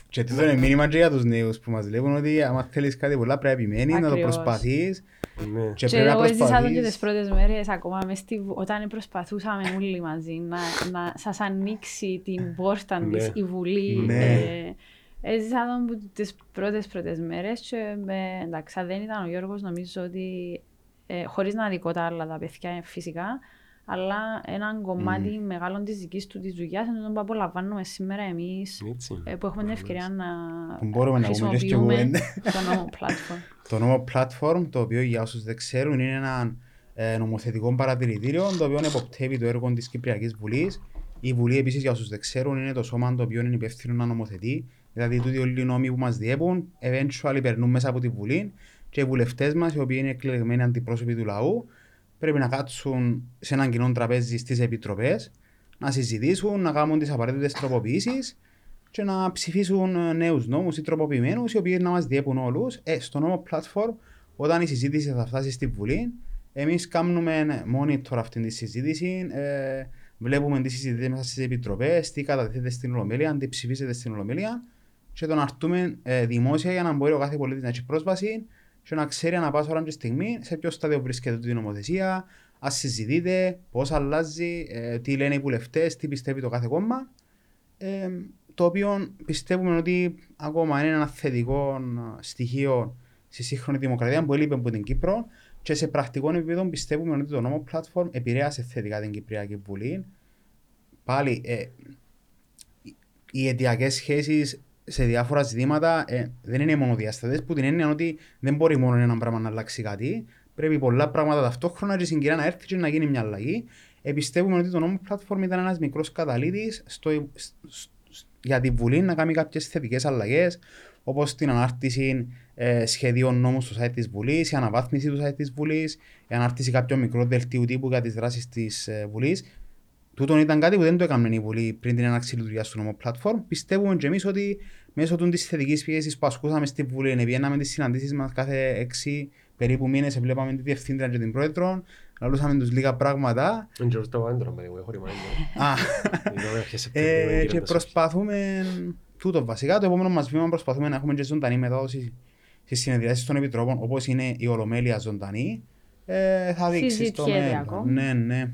Και τούτο είναι μήνυμα και για τους νέους που μας βλέπουν ότι άμα θέλεις κάτι πολλά πρέπει να επιμένεις, να το
Ακριβώς.
προσπαθείς
ναι.
και
Και
πρέπει να
εγώ έζησα τον και τις
προσπαθείς.
πρώτες μέρες ακόμα μες στη, Βου- όταν προσπαθούσαμε όλοι μαζί να, να σας ανοίξει την πόρτα
Ναι.
της η Βουλή.
Ναι.
Ε, Έζησα τον που τις πρώτες πρώτες μέρες και με, εντάξει, αν δεν ήταν ο Γιώργος νομίζω ότι ε, χωρίς να δει τα άλλα τα παιδιά ε, φυσικά αλλά ένα κομμάτι mm. μεγάλο της δικής του της δουλειάς είναι το που απολαμβάνουμε σήμερα εμείς ε, που έχουμε την ευκαιρία να
Μπορούμε
χρησιμοποιούμε να το νόμο platform.
το νόμο platform, το οποίο για όσους δεν ξέρουν είναι ένα ε, νομοθετικό παρατηρητήριο το οποίο εποπτεύει το έργο της Κυπριακής Βουλής. Η Βουλή επίσης για όσους δεν ξέρουν είναι το σώμα το οποίο είναι υπεύθυνο να νομοθετεί Δηλαδή, τούτοι όλοι οι νόμοι που μας διέπουν, eventually περνούν μέσα από τη Βουλή και οι βουλευτές μας, οι οποίοι είναι εκλεγμένοι αντιπρόσωποι του λαού, πρέπει να κάτσουν σε έναν κοινό τραπέζι στις επιτροπές, να συζητήσουν, να κάνουν τις απαραίτητες τροποποιήσεις και να ψηφίσουν νέους νόμους ή τροποποιημένους, οι οποίοι να μας διέπουν όλους. Ε, στο νόμο platform, όταν η συζήτηση θα φτάσει στη Βουλή, εμείς κάνουμε monitor αυτή τη συζήτηση. Ε, βλέπουμε τι συζητήσει μέσα στις επιτροπές, τι καταθέτεται στην Ολομέλεια, τι ψηφίζεται στην Ολομέλεια και το να έρθουμε ε, δημόσια για να μπορεί ο κάθε πολίτης να έχει πρόσβαση και να ξέρει ανά πάσα ώρα και στιγμή σε ποιο στάδιο βρίσκεται η νομοθεσία, ας συζητείτε, πώς αλλάζει, ε, τι λένε οι βουλευτές, τι πιστεύει το κάθε κόμμα. Ε, το οποίο πιστεύουμε ότι ακόμα είναι ένα θετικό στοιχείο στη σύγχρονη δημοκρατία που έλειπε από την Κύπρο και σε πρακτικό επίπεδο πιστεύουμε ότι το νόμο platform επηρέασε θετικά την Κυπριακή Βουλή. Πάλι, ε, οι αιτιακές σχέσεις σε διάφορα ζητήματα ε, δεν είναι μόνο διαστατές, που την έννοια ότι δεν μπορεί μόνο ένα πράγμα να αλλάξει κάτι. Πρέπει πολλά πράγματα ταυτόχρονα και συγκυρία να έρθει και να γίνει μια αλλαγή. Επιστεύουμε ότι το νόμο platform ήταν ένας μικρός καταλήτης για τη Βουλή να κάνει κάποιες θετικές αλλαγές, όπως την ανάρτηση ε, σχεδίων νόμου στο site της Βουλής, η αναβάθμιση του site της Βουλής, η ανάρτηση κάποιων μικρών δελτίου τύπου για τις δράσεις της ε, Βουλής. Τούτον ήταν κάτι που δεν το έκαμε η Βουλή πριν την έναρξη λειτουργίας του νόμου platform. Πιστεύουμε και εμείς ότι μέσω της θετικής πίεσης που ασκούσαμε στη Βουλή, βγαίναμε τις συναντήσεις μας κάθε έξι περίπου μήνες, βλέπαμε τη διευθύντρια και την πρόεδρο, λαλούσαμε τους λίγα πράγματα. Ε, και προσπαθούμε τούτο βασικά. Το επόμενο μας βήμα προσπαθούμε να έχουμε και ζωντανή μετάδοση στι συνεδριάσεις των επιτρόπων, όπως είναι η Ολομέλεια ζωντανή. Ε, θα δείξεις στο μέλλον. Ναι, ναι.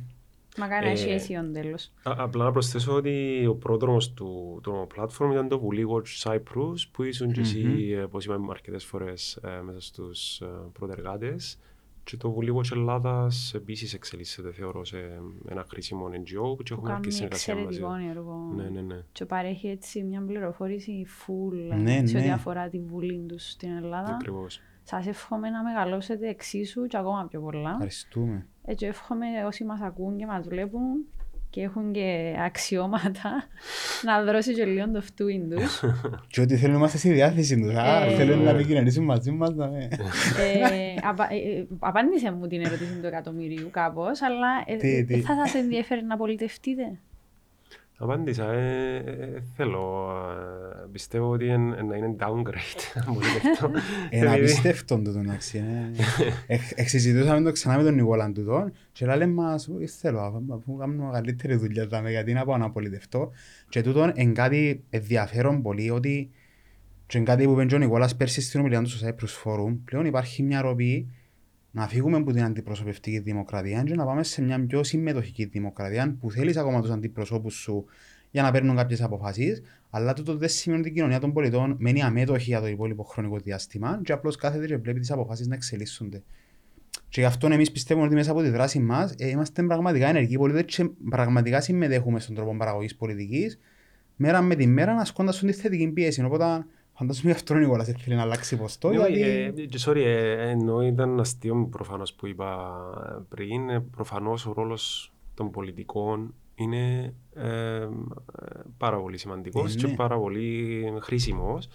Μακάρι να έχει αίσιον τέλος.
Απλά να προσθέσω ότι ο πρόδρομος του, του platform ήταν το Βουλή Watch Cyprus που ήσουν και εσύ, όπως είπαμε αρκετές φορές, μέσα στους προτεργάτες. Και το Βουλή Watch Ελλάδας επίσης εξελίσσεται, θεωρώ, σε ένα χρήσιμο NGO και έχουμε αρκετή συνεργασία μαζί.
Κάνει έργο.
Ναι, ναι, ναι.
Και παρέχει έτσι μια πληροφόρηση full ναι, σε ό,τι αφορά τη Βουλή τους στην Ελλάδα.
Ακριβώς.
Σας εύχομαι να μεγαλώσετε εξίσου και ακόμα πιο πολλά.
Ευχαριστούμε.
Έτσι εύχομαι όσοι μας ακούν και μας βλέπουν και έχουν και αξιώματα να δώσει και λίγο το φτούιν τους.
Και ότι θέλουν να είμαστε στη διάθεση τους. Ε, θέλουν να επικοινωνήσουν μαζί μας.
Ε, ε, απάντησε μου την ερώτηση του εκατομμυρίου κάπως, αλλά θα σας ενδιαφέρει να πολιτευτείτε;
Απάντησα, ε, ε, θέλω. Ε, πιστεύω ότι να είναι downgrade.
Είναι απίστευτο το εντάξει. Εξυζητούσαμε το ξανά με τον Νικόλα τούτο και λέει μας, θέλω, αφού κάνουμε μεγαλύτερη δουλειά γιατί να πάω να πολιτευτώ. Και τούτο είναι κάτι ενδιαφέρον πολύ ότι και κάτι που είπε ο Νικόλας πέρσι στην ομιλία του στο Cyprus Forum, πλέον υπάρχει μια ροπή να φύγουμε από την αντιπροσωπευτική δημοκρατία και να πάμε σε μια πιο συμμετοχική δημοκρατία που θέλεις ακόμα τους αντιπροσώπους σου για να παίρνουν κάποιες αποφάσεις. Αλλά τούτο δεν σημαίνει ότι η κοινωνία των πολιτών μένει αμέτωχη για το υπόλοιπο χρονικό διάστημα και απλώς κάθεται και βλέπει τις αποφάσεις να εξελίσσονται. Και γι' αυτό εμείς πιστεύουμε ότι μέσα από τη δράση μας ε, είμαστε πραγματικά ενεργοί πολίτες και πραγματικά συμμετέχουμε στον τρόπο παραγωγής πολιτικής μέρα με τη μέρα να ασκώντας τη θετική πίεση. Οπότε Φαντάζομαι αυτό είναι Νικόλας θέλει να αλλάξει ποστό.
Ναι, γιατί... Ε, sorry, ε, ενώ ήταν αστείο προφανώς που είπα πριν, ε, προφανώς ο ρόλος των πολιτικών είναι ε, πάρα πολύ σημαντικός και πάρα πολύ χρήσιμος.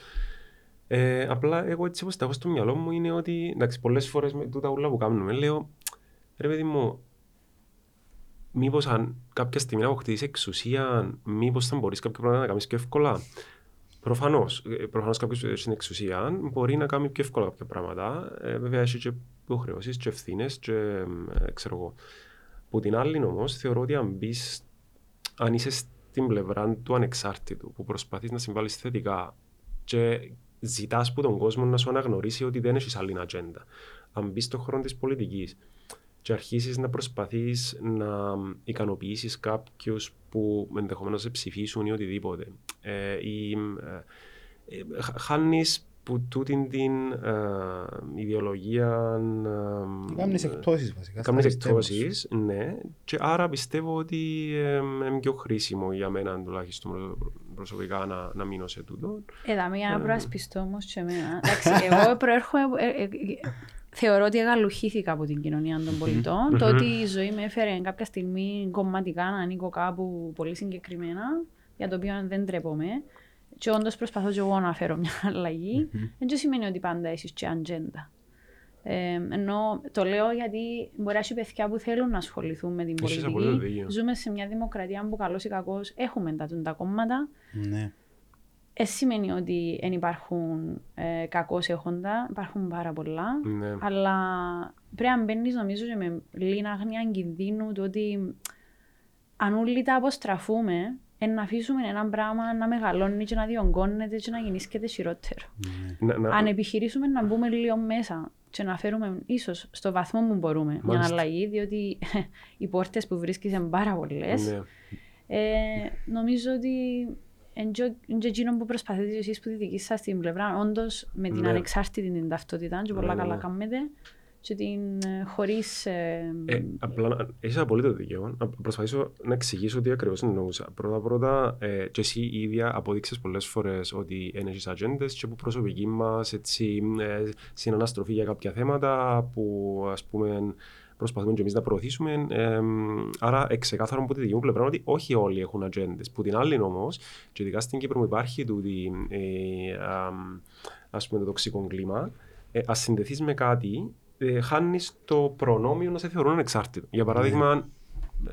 Ε, απλά εγώ έτσι όπως τα έχω στο μυαλό μου είναι ότι εντάξει, πολλές φορές με τούτα ούλα που κάνουμε λέω ρε παιδί μου μήπως αν κάποια στιγμή αποκτήσεις εξουσία μήπως θα μπορείς κάποια πράγματα να κάνεις πιο εύκολα Προφανώς. Ε, Προφανώς κάποιος στην εξουσία μπορεί να κάνει πιο εύκολα κάποια πράγματα. Ε, βέβαια έχει και υποχρεώσεις και ευθύνες και ε, ξέρω εγώ. Που την άλλη όμως θεωρώ ότι αν μπεις, αν είσαι στην πλευρά του ανεξάρτητου, που προσπαθείς να συμβάλλεις θετικά και ζητάς από τον κόσμο να σου αναγνωρίσει ότι δεν έχεις άλλη ατζέντα. Αν μπεις στον χρόνο της πολιτικής και αρχίσεις να προσπαθείς να ικανοποιήσεις κάποιους που ενδεχομένως σε ψηφίσουν ή οτιδήποτε. Ε, ή, ε, χάνεις που τούτη την ε, ιδεολογία.
Ε, Κάμνεις εκτόσεις βασικά.
Κάμνεις εκτόσεις, ναι. Και άρα πιστεύω ότι ε, είναι πιο χρήσιμο για μένα τουλάχιστον προσωπικά να, να μείνω σε τούτο.
Εδώ μία να προασπιστώ όμως και εμένα. Εντάξει, εγώ προέρχομαι... Ε, ε, θεωρώ ότι εγαλουχήθηκα από την κοινωνία των πολιτών. το ότι η ζωή με έφερε κάποια στιγμή κομματικά να ανήκω κάπου πολύ συγκεκριμένα, για το οποίο δεν τρέπομαι. Και όντως προσπαθώ και εγώ να φέρω μια αλλαγή. Δεν σημαίνει ότι πάντα έχεις και ατζέντα. Ε, ενώ το λέω γιατί μπορεί να έχει παιδιά που θέλουν να ασχοληθούν με την πολιτική. Ζούμε σε μια δημοκρατία που καλώ ή κακός έχουμε τα, τα κόμματα.
Ναι.
Ε, σημαίνει ότι δεν υπάρχουν ε, κακώ έχοντα, υπάρχουν πάρα πολλά.
Ναι.
Αλλά πρέπει να μπαίνεις, νομίζω, και με λίγα άγνοια κινδύνου το ότι αν όλοι τα αποστραφούμε, να αφήσουμε ένα πράγμα να μεγαλώνει και να διονγκώνεται και να γεννήσκεται χειρότερο.
Ναι. Να,
Αν επιχειρήσουμε να μπούμε λίγο μέσα και να φέρουμε ίσως στο βαθμό που μπορούμε Μάλιστα. μια αλλαγή, διότι οι πόρτες που βρίσκεις είναι πάρα πολλές.
Ναι.
Ε, νομίζω ότι είναι εκείνο που προσπαθείτε εσείς που τη δική σας την πλευρά, όντως με την
Ναι.
ανεξάρτητη την ταυτότητα και πολλά
Ναι, ναι,
καλά
ναι.
κάνετε και την ε, χωρίς... ε,
Ε, απλά να- έχεις απολύτω δικαίωμα. Να προσπαθήσω να εξηγήσω τι ακριβώς εννοούσα. Πρώτα-πρώτα, ε, και εσύ η ίδια αποδείξες πολλές φορές ότι έχεις ατζέντες και που προσωπική μας έτσι, ε, συναναστροφή για κάποια θέματα που ας πούμε προσπαθούμε και εμείς να προωθήσουμε. Ε, άρα, εξεκάθαρο από τη δική μου πλευρά ότι όχι όλοι έχουν ατζέντες. Που την άλλη όμως, και ειδικά στην Κύπρο υπάρχει τούτη, ε, α, ας πούμε, το τοξικό κλίμα, ε, ας συνδεθείς με κάτι, ε, χάνεις το προνόμιο να σε θεωρούν ανεξάρτητο. Για παράδειγμα,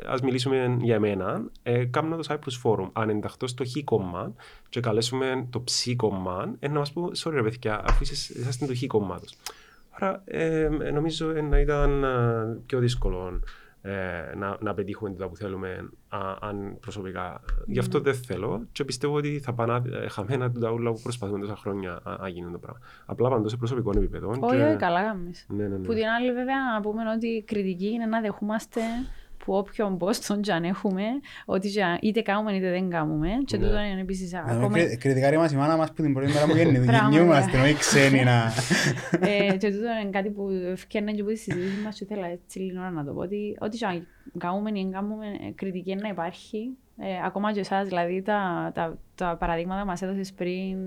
ας μιλήσουμε για εμένα, ε, κάνω το Cyprus Forum. Αν ενταχθώ στο Χ κόμμα και καλέσουμε το Ψ κόμμα, ε, να μας πω, sorry ρε παιδιά, αφού είσαστε είσαστε το Χ κόμματος. Άρα ε, ε, νομίζω ε, να ήταν ε, πιο δύσκολο ε, να, να πετύχουμε το που θέλουμε α, αν προσωπικά. Γι' αυτό δεν θέλω και πιστεύω ότι θα πάνε ε, χαμένα τα ούλα που προσπαθούμε τόσα χρόνια να γίνουν το πράγμα. Απλά παντός σε προσωπικό επίπεδο.
Όχι,
και-
όχι, καλά κάνεις.
Ναι, ναι, ναι.
Που την άλλη βέβαια να πούμε ότι η κριτική είναι να δεχόμαστε που όποιον πόστον και αν έχουμε, ότι και είτε κάνουμε είτε δεν κάνουμε. Και
Ναι.
τούτο είναι επίσης
Να
ακόμα...
με κριτικάρει μας η μάνα μας που την πρώτη μέρα που
Πράγματι.
γεννιούμαστε, όχι ξένοι να...
ε, και τούτο είναι κάτι που ευκαιρνέ και από τις συζήτησεις μας και ήθελα έτσι λίγο ώρα να το πω ότι ό,τι και αν κάνουμε ή δεν κάνουμε ε, κριτική είναι να υπάρχει. Ε, ακόμα και εσάς, δηλαδή τα, τα, τα παραδείγματα που μας έδωσες πριν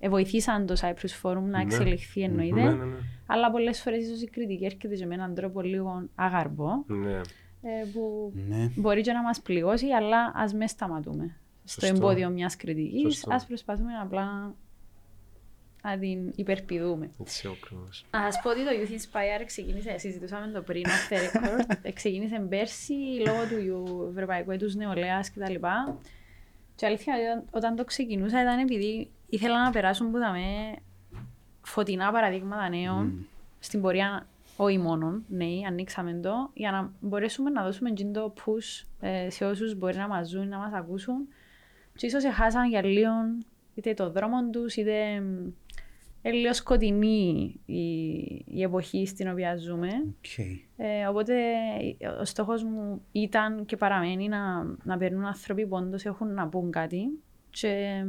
ε, βοηθήσαν το Cyprus Forum να
Ναι.
εξελιχθεί εννοείται.
Ναι, ναι, ναι.
Αλλά πολλές φορές ίσως η κριτική έρχεται και με έναν τρόπο λίγο αγαρμπό
ναι.
ε, που
Ναι.
μπορεί και να μας πληγώσει, αλλά ας μες σταματούμε. Στο
Σωστό.
εμπόδιο μιας κριτικής,
Σωστό.
ας προσπαθούμε απλά να την υπερπηδούμε.
Έτσι ακριβώς.
Να σας πω ότι το Youth Inspire ξεκίνησε, συζητούσαμε το πριν off the record, ε, ξεκίνησε πέρσι λόγω του Ευρωπαϊκού Έτους Νεολαίας κτλ. Και αλήθεια ότι όταν το ξεκινούσα ήταν επειδή ήθελα να περάσουν που δαμε φωτεινά παραδείγματα νέων στην πορεία όχι μόνο νέοι, ανοίξαμε το, για να μπορέσουμε να δώσουμε εκείνο το push ε, σε όσους μπορεί να μας ζουν, να μας ακούσουν. Και ίσως έχασαν για λίγο είτε το δρόμο τους, είτε μ, είναι λίγο σκοτεινή η, η εποχή στην οποία ζούμε.
Οκ.
Ε, οπότε ε, ο στόχος μου ήταν και παραμένει να, να παίρνουν άνθρωποι που όντως έχουν να πούν κάτι και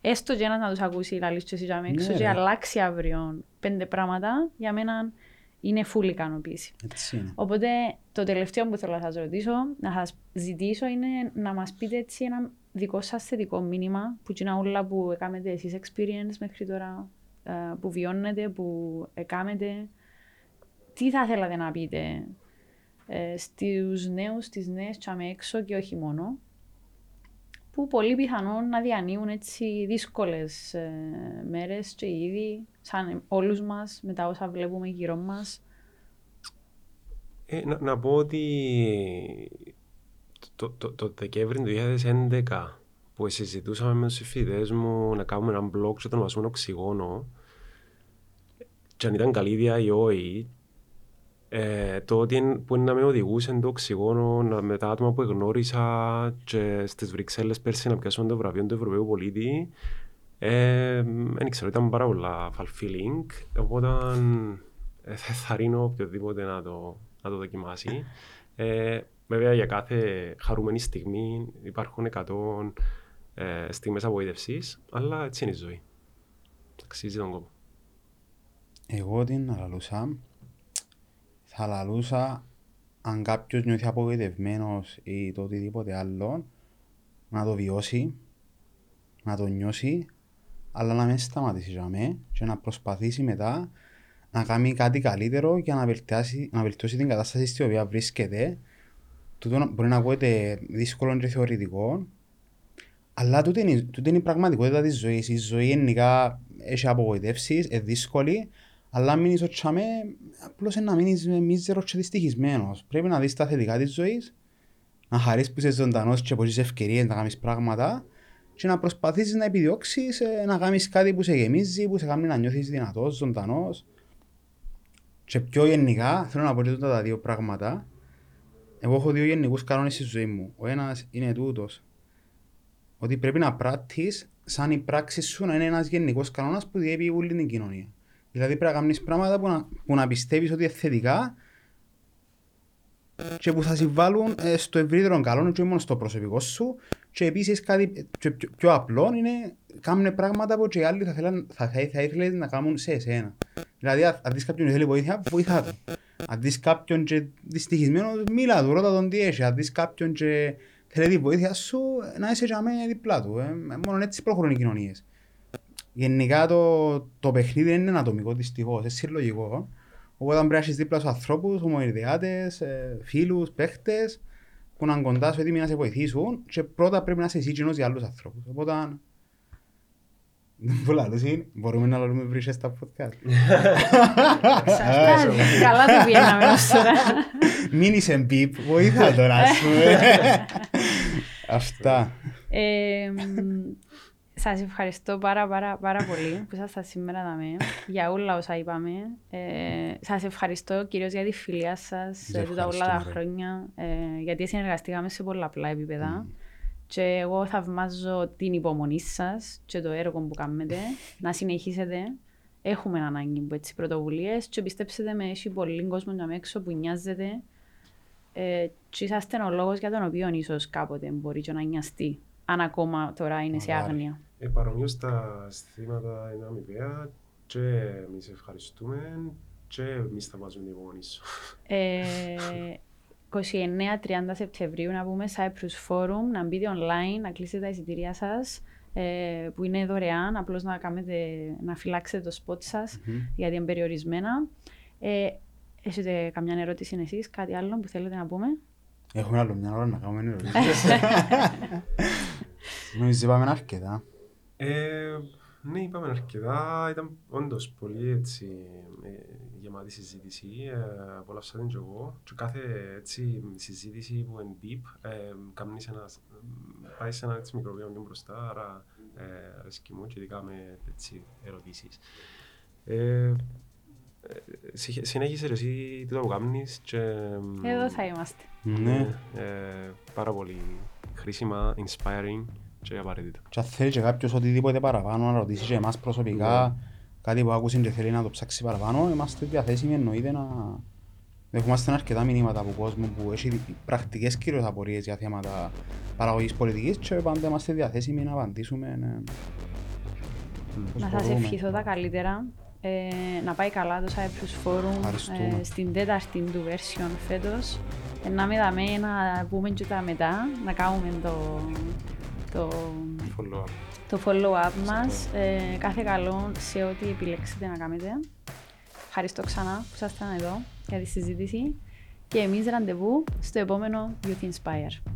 έστω και ένας να τους ακούσει η λαλή και εσύ για έξω
Ναι,
και
ρε.
αλλάξει αύριο πέντε πράγματα, για μένα είναι full ικανοποίηση.
Έτσι είναι.
Οπότε το τελευταίο που θέλω να σας ρωτήσω, να σας ζητήσω είναι να μας πείτε έτσι ένα δικό σας θετικό μήνυμα που είναι όλα που έκαμετε εσείς experience μέχρι τώρα, ε, που βιώνετε, που έκαμετε. Τι θα θέλατε να πείτε ε, στους νέους, στις νέες τσάμε έξω και όχι μόνο, που πολύ πιθανόν να διανύουν έτσι δύσκολες ε, μέρες και ήδη, σαν όλους μας, με τα όσα βλέπουμε γύρω μας.
Ε, να, να πω ότι το, το, το Δεκέμβρη του 2011 που συζητούσαμε με τους συμφιδές μου να κάνουμε ένα blog και το ονομασμένο οξυγόνο και αν ήταν καλή ιδέα ή όχι ε, το ότι εν- που να με οδηγούσε το οξυγόνο να, με τα άτομα που γνώρισα και στις Βρυξέλλες πέρσι να πιάσουν το βραβείο του Ευρωπαίου Πολίτη ε, δεν ξέρω, ήταν πάρα πολλά fulfilling οπότε ε, θα θαρρύνω οποιοδήποτε να το, να το δοκιμάσει. Ε, βέβαια για κάθε χαρούμενη στιγμή υπάρχουν 100 ε, στιγμές απογοήτευσης, αλλά έτσι είναι η ζωή. Αξίζει τον κόπο.
Εγώ την αλαλούσα, θα αλαλούσα αν κάποιος νιώθει απογοητευμένος ή το οτιδήποτε άλλο, να το βιώσει, να το νιώσει, αλλά να μην σταματήσει για μέ και να προσπαθήσει μετά να κάνει κάτι καλύτερο για να βελτιώσει, να βελτιώσει την κατάσταση στην οποία βρίσκεται. Τούτο μπορεί να ακούγεται δύσκολο και θεωρητικό, αλλά τούτο είναι, τούτο είναι η πραγματικότητα της ζωής. Η ζωή γενικά έχει απογοητεύσεις, είναι δύσκολη, αλλά αν μείνεις ο με, απλώς να μείνεις μίζερος και δυστυχισμένος. Πρέπει να δεις τα θετικά της ζωής, να χαρείς που είσαι ζωντανός και πως ευκαιρίες να κάνεις πράγματα και να προσπαθήσεις να επιδιώξεις ε, να κάνεις κάτι που σε γεμίζει, που σε κάνει να νιώθεις δυνατός, ζωντανός. Και πιο γενικά, θέλω να πω και τα δύο πράγματα. Εγώ έχω δύο γενικούς κανόνες στη ζωή μου. Ο ένας είναι τούτος. Ότι πρέπει να πράττεις σαν η πράξη σου να είναι ένας γενικός κανόνας που διέπει όλη την κοινωνία. Δηλαδή πρέπει να κάνεις πράγματα που να, που να πιστεύεις ότι είναι θετικά και που θα συμβάλλουν ε, στο ευρύτερο καλό και μόνο στο προσωπικό σου και επίσης κάτι και πιο, πιο απλό είναι κάνουν πράγματα που και οι άλλοι θα, θέλαν, θα, θα, θα ήθελαν να κάνουν σε εσένα. Δηλαδή αν δεις κάποιον που θέλει βοήθεια, βοηθά του. Αν δεις κάποιον και δυστυχισμένος, μίλα του, ρώτα τον τι έχει. Αν δεις κάποιον και θέλει τη βοήθεια σου, να είσαι για μένα διπλά του. Ε. Μόνο έτσι προχωρούν οι κοινωνίες. Γενικά το, το παιχνίδι δεν είναι ατομικό δυστυχώς, είναι συλλογικό. Οπότε πρέπει να έχεις δίπλα σου ανθρώπους, ομοειδεάτες, ε, φίλους, παίχτες που να κοντάς σου έτοιμοι να σε βοηθήσουν και πρώτα πρέπει να είσαι εσύ για άλλους ανθρώπους. Οπότε Πολλά λούση, μπορούμε να λέμε βρίσκες στα podcast.
Καλά το πήγαμε ως τώρα.
Μην είσαι μπιπ, βοήθα τώρα ας πούμε. Αυτά.
Σας ευχαριστώ πάρα πάρα πάρα πολύ που ήσασταν σήμερα με για όλα όσα είπαμε. Ε, σας ευχαριστώ κυρίως για τη φιλία σας τα όλα τα χρόνια, ε, γιατί συνεργαστήκαμε σε πολλαπλά επίπεδα. Mm. Και εγώ θαυμάζω την υπομονή σας και το έργο που κάνετε. να συνεχίσετε. Έχουμε ανάγκη από έτσι πρωτοβουλίες και πιστέψτε με, έχει πολύ κόσμος να έξω που νοιάζεται. Ε, και είσαστε ο λόγος για τον οποίο ίσως κάποτε μπορεί και να νοιαστεί, αν ακόμα τώρα είναι σε άγνοια.
Ε, παρομοίως τα αισθήματα είναι αμοιβαία και εμείς ευχαριστούμε και εμείς θα βάζουμε την υπομονή σου. Ε,
29-30 Σεπτεμβρίου να πούμε Cyprus Forum, να μπείτε online, να κλείσετε τα εισιτήρια σας, ε, που είναι δωρεάν, απλώς να, να φυλάξετε το σπότ σας, mm-hmm. γιατί είναι περιορισμένα. Ε, έχετε καμιά ερώτηση εσείς, κάτι άλλο που θέλετε να πούμε;
Έχουμε άλλο μια ώρα να κάνουμε ερωτήσεις. Νομίζω είπαμε αρκετά.
Ε, ναι, είπαμε αρκετά. Ήταν όντως πολύ έτσι, ε, γεμάτη συζήτηση. Ε, απολαύσα την και εγώ. Και κάθε έτσι, συζήτηση που είναι deep, ε, ένα, πάει σε ένα έτσι, μικρό βήμα πιο μπροστά. Άρα ε, αρέσκει μου και ειδικά με έτσι, ερωτήσεις. Ε, ε συνέχισε εσύ τι το κάνεις και...
Εδώ θα είμαστε.
Ναι.
Ε, πάρα πολύ χρήσιμα, inspiring και απαραίτητα.
Και αν θέλει και κάποιος οτιδήποτε παραπάνω να ρωτήσει και εμάς προσωπικά ναι. κάτι που άκουσε και θέλει να το ψάξει παραπάνω, είμαστε διαθέσιμοι εννοείται να... Δεχόμαστε αρκετά μηνύματα από κόσμο που έχει πρακτικές κυρίως απορίες για θέματα παραγωγής πολιτικής και πάντα είμαστε διαθέσιμοι να απαντήσουμε. Ναι.
Να σας ευχηθώ τα καλύτερα. Ε, να πάει καλά το Cyprus Forum ε, στην τέταρτη του version φέτος. Ε, να με δαμε να πούμε και τα μετά, να κάνουμε το, το
follow-up,
το follow-up μας. Ε, κάθε καλό σε ό,τι επιλέξετε να κάνετε. Ευχαριστώ ξανά που ήσασταν εδώ για τη συζήτηση και εμείς ραντεβού στο επόμενο Youth Inspire.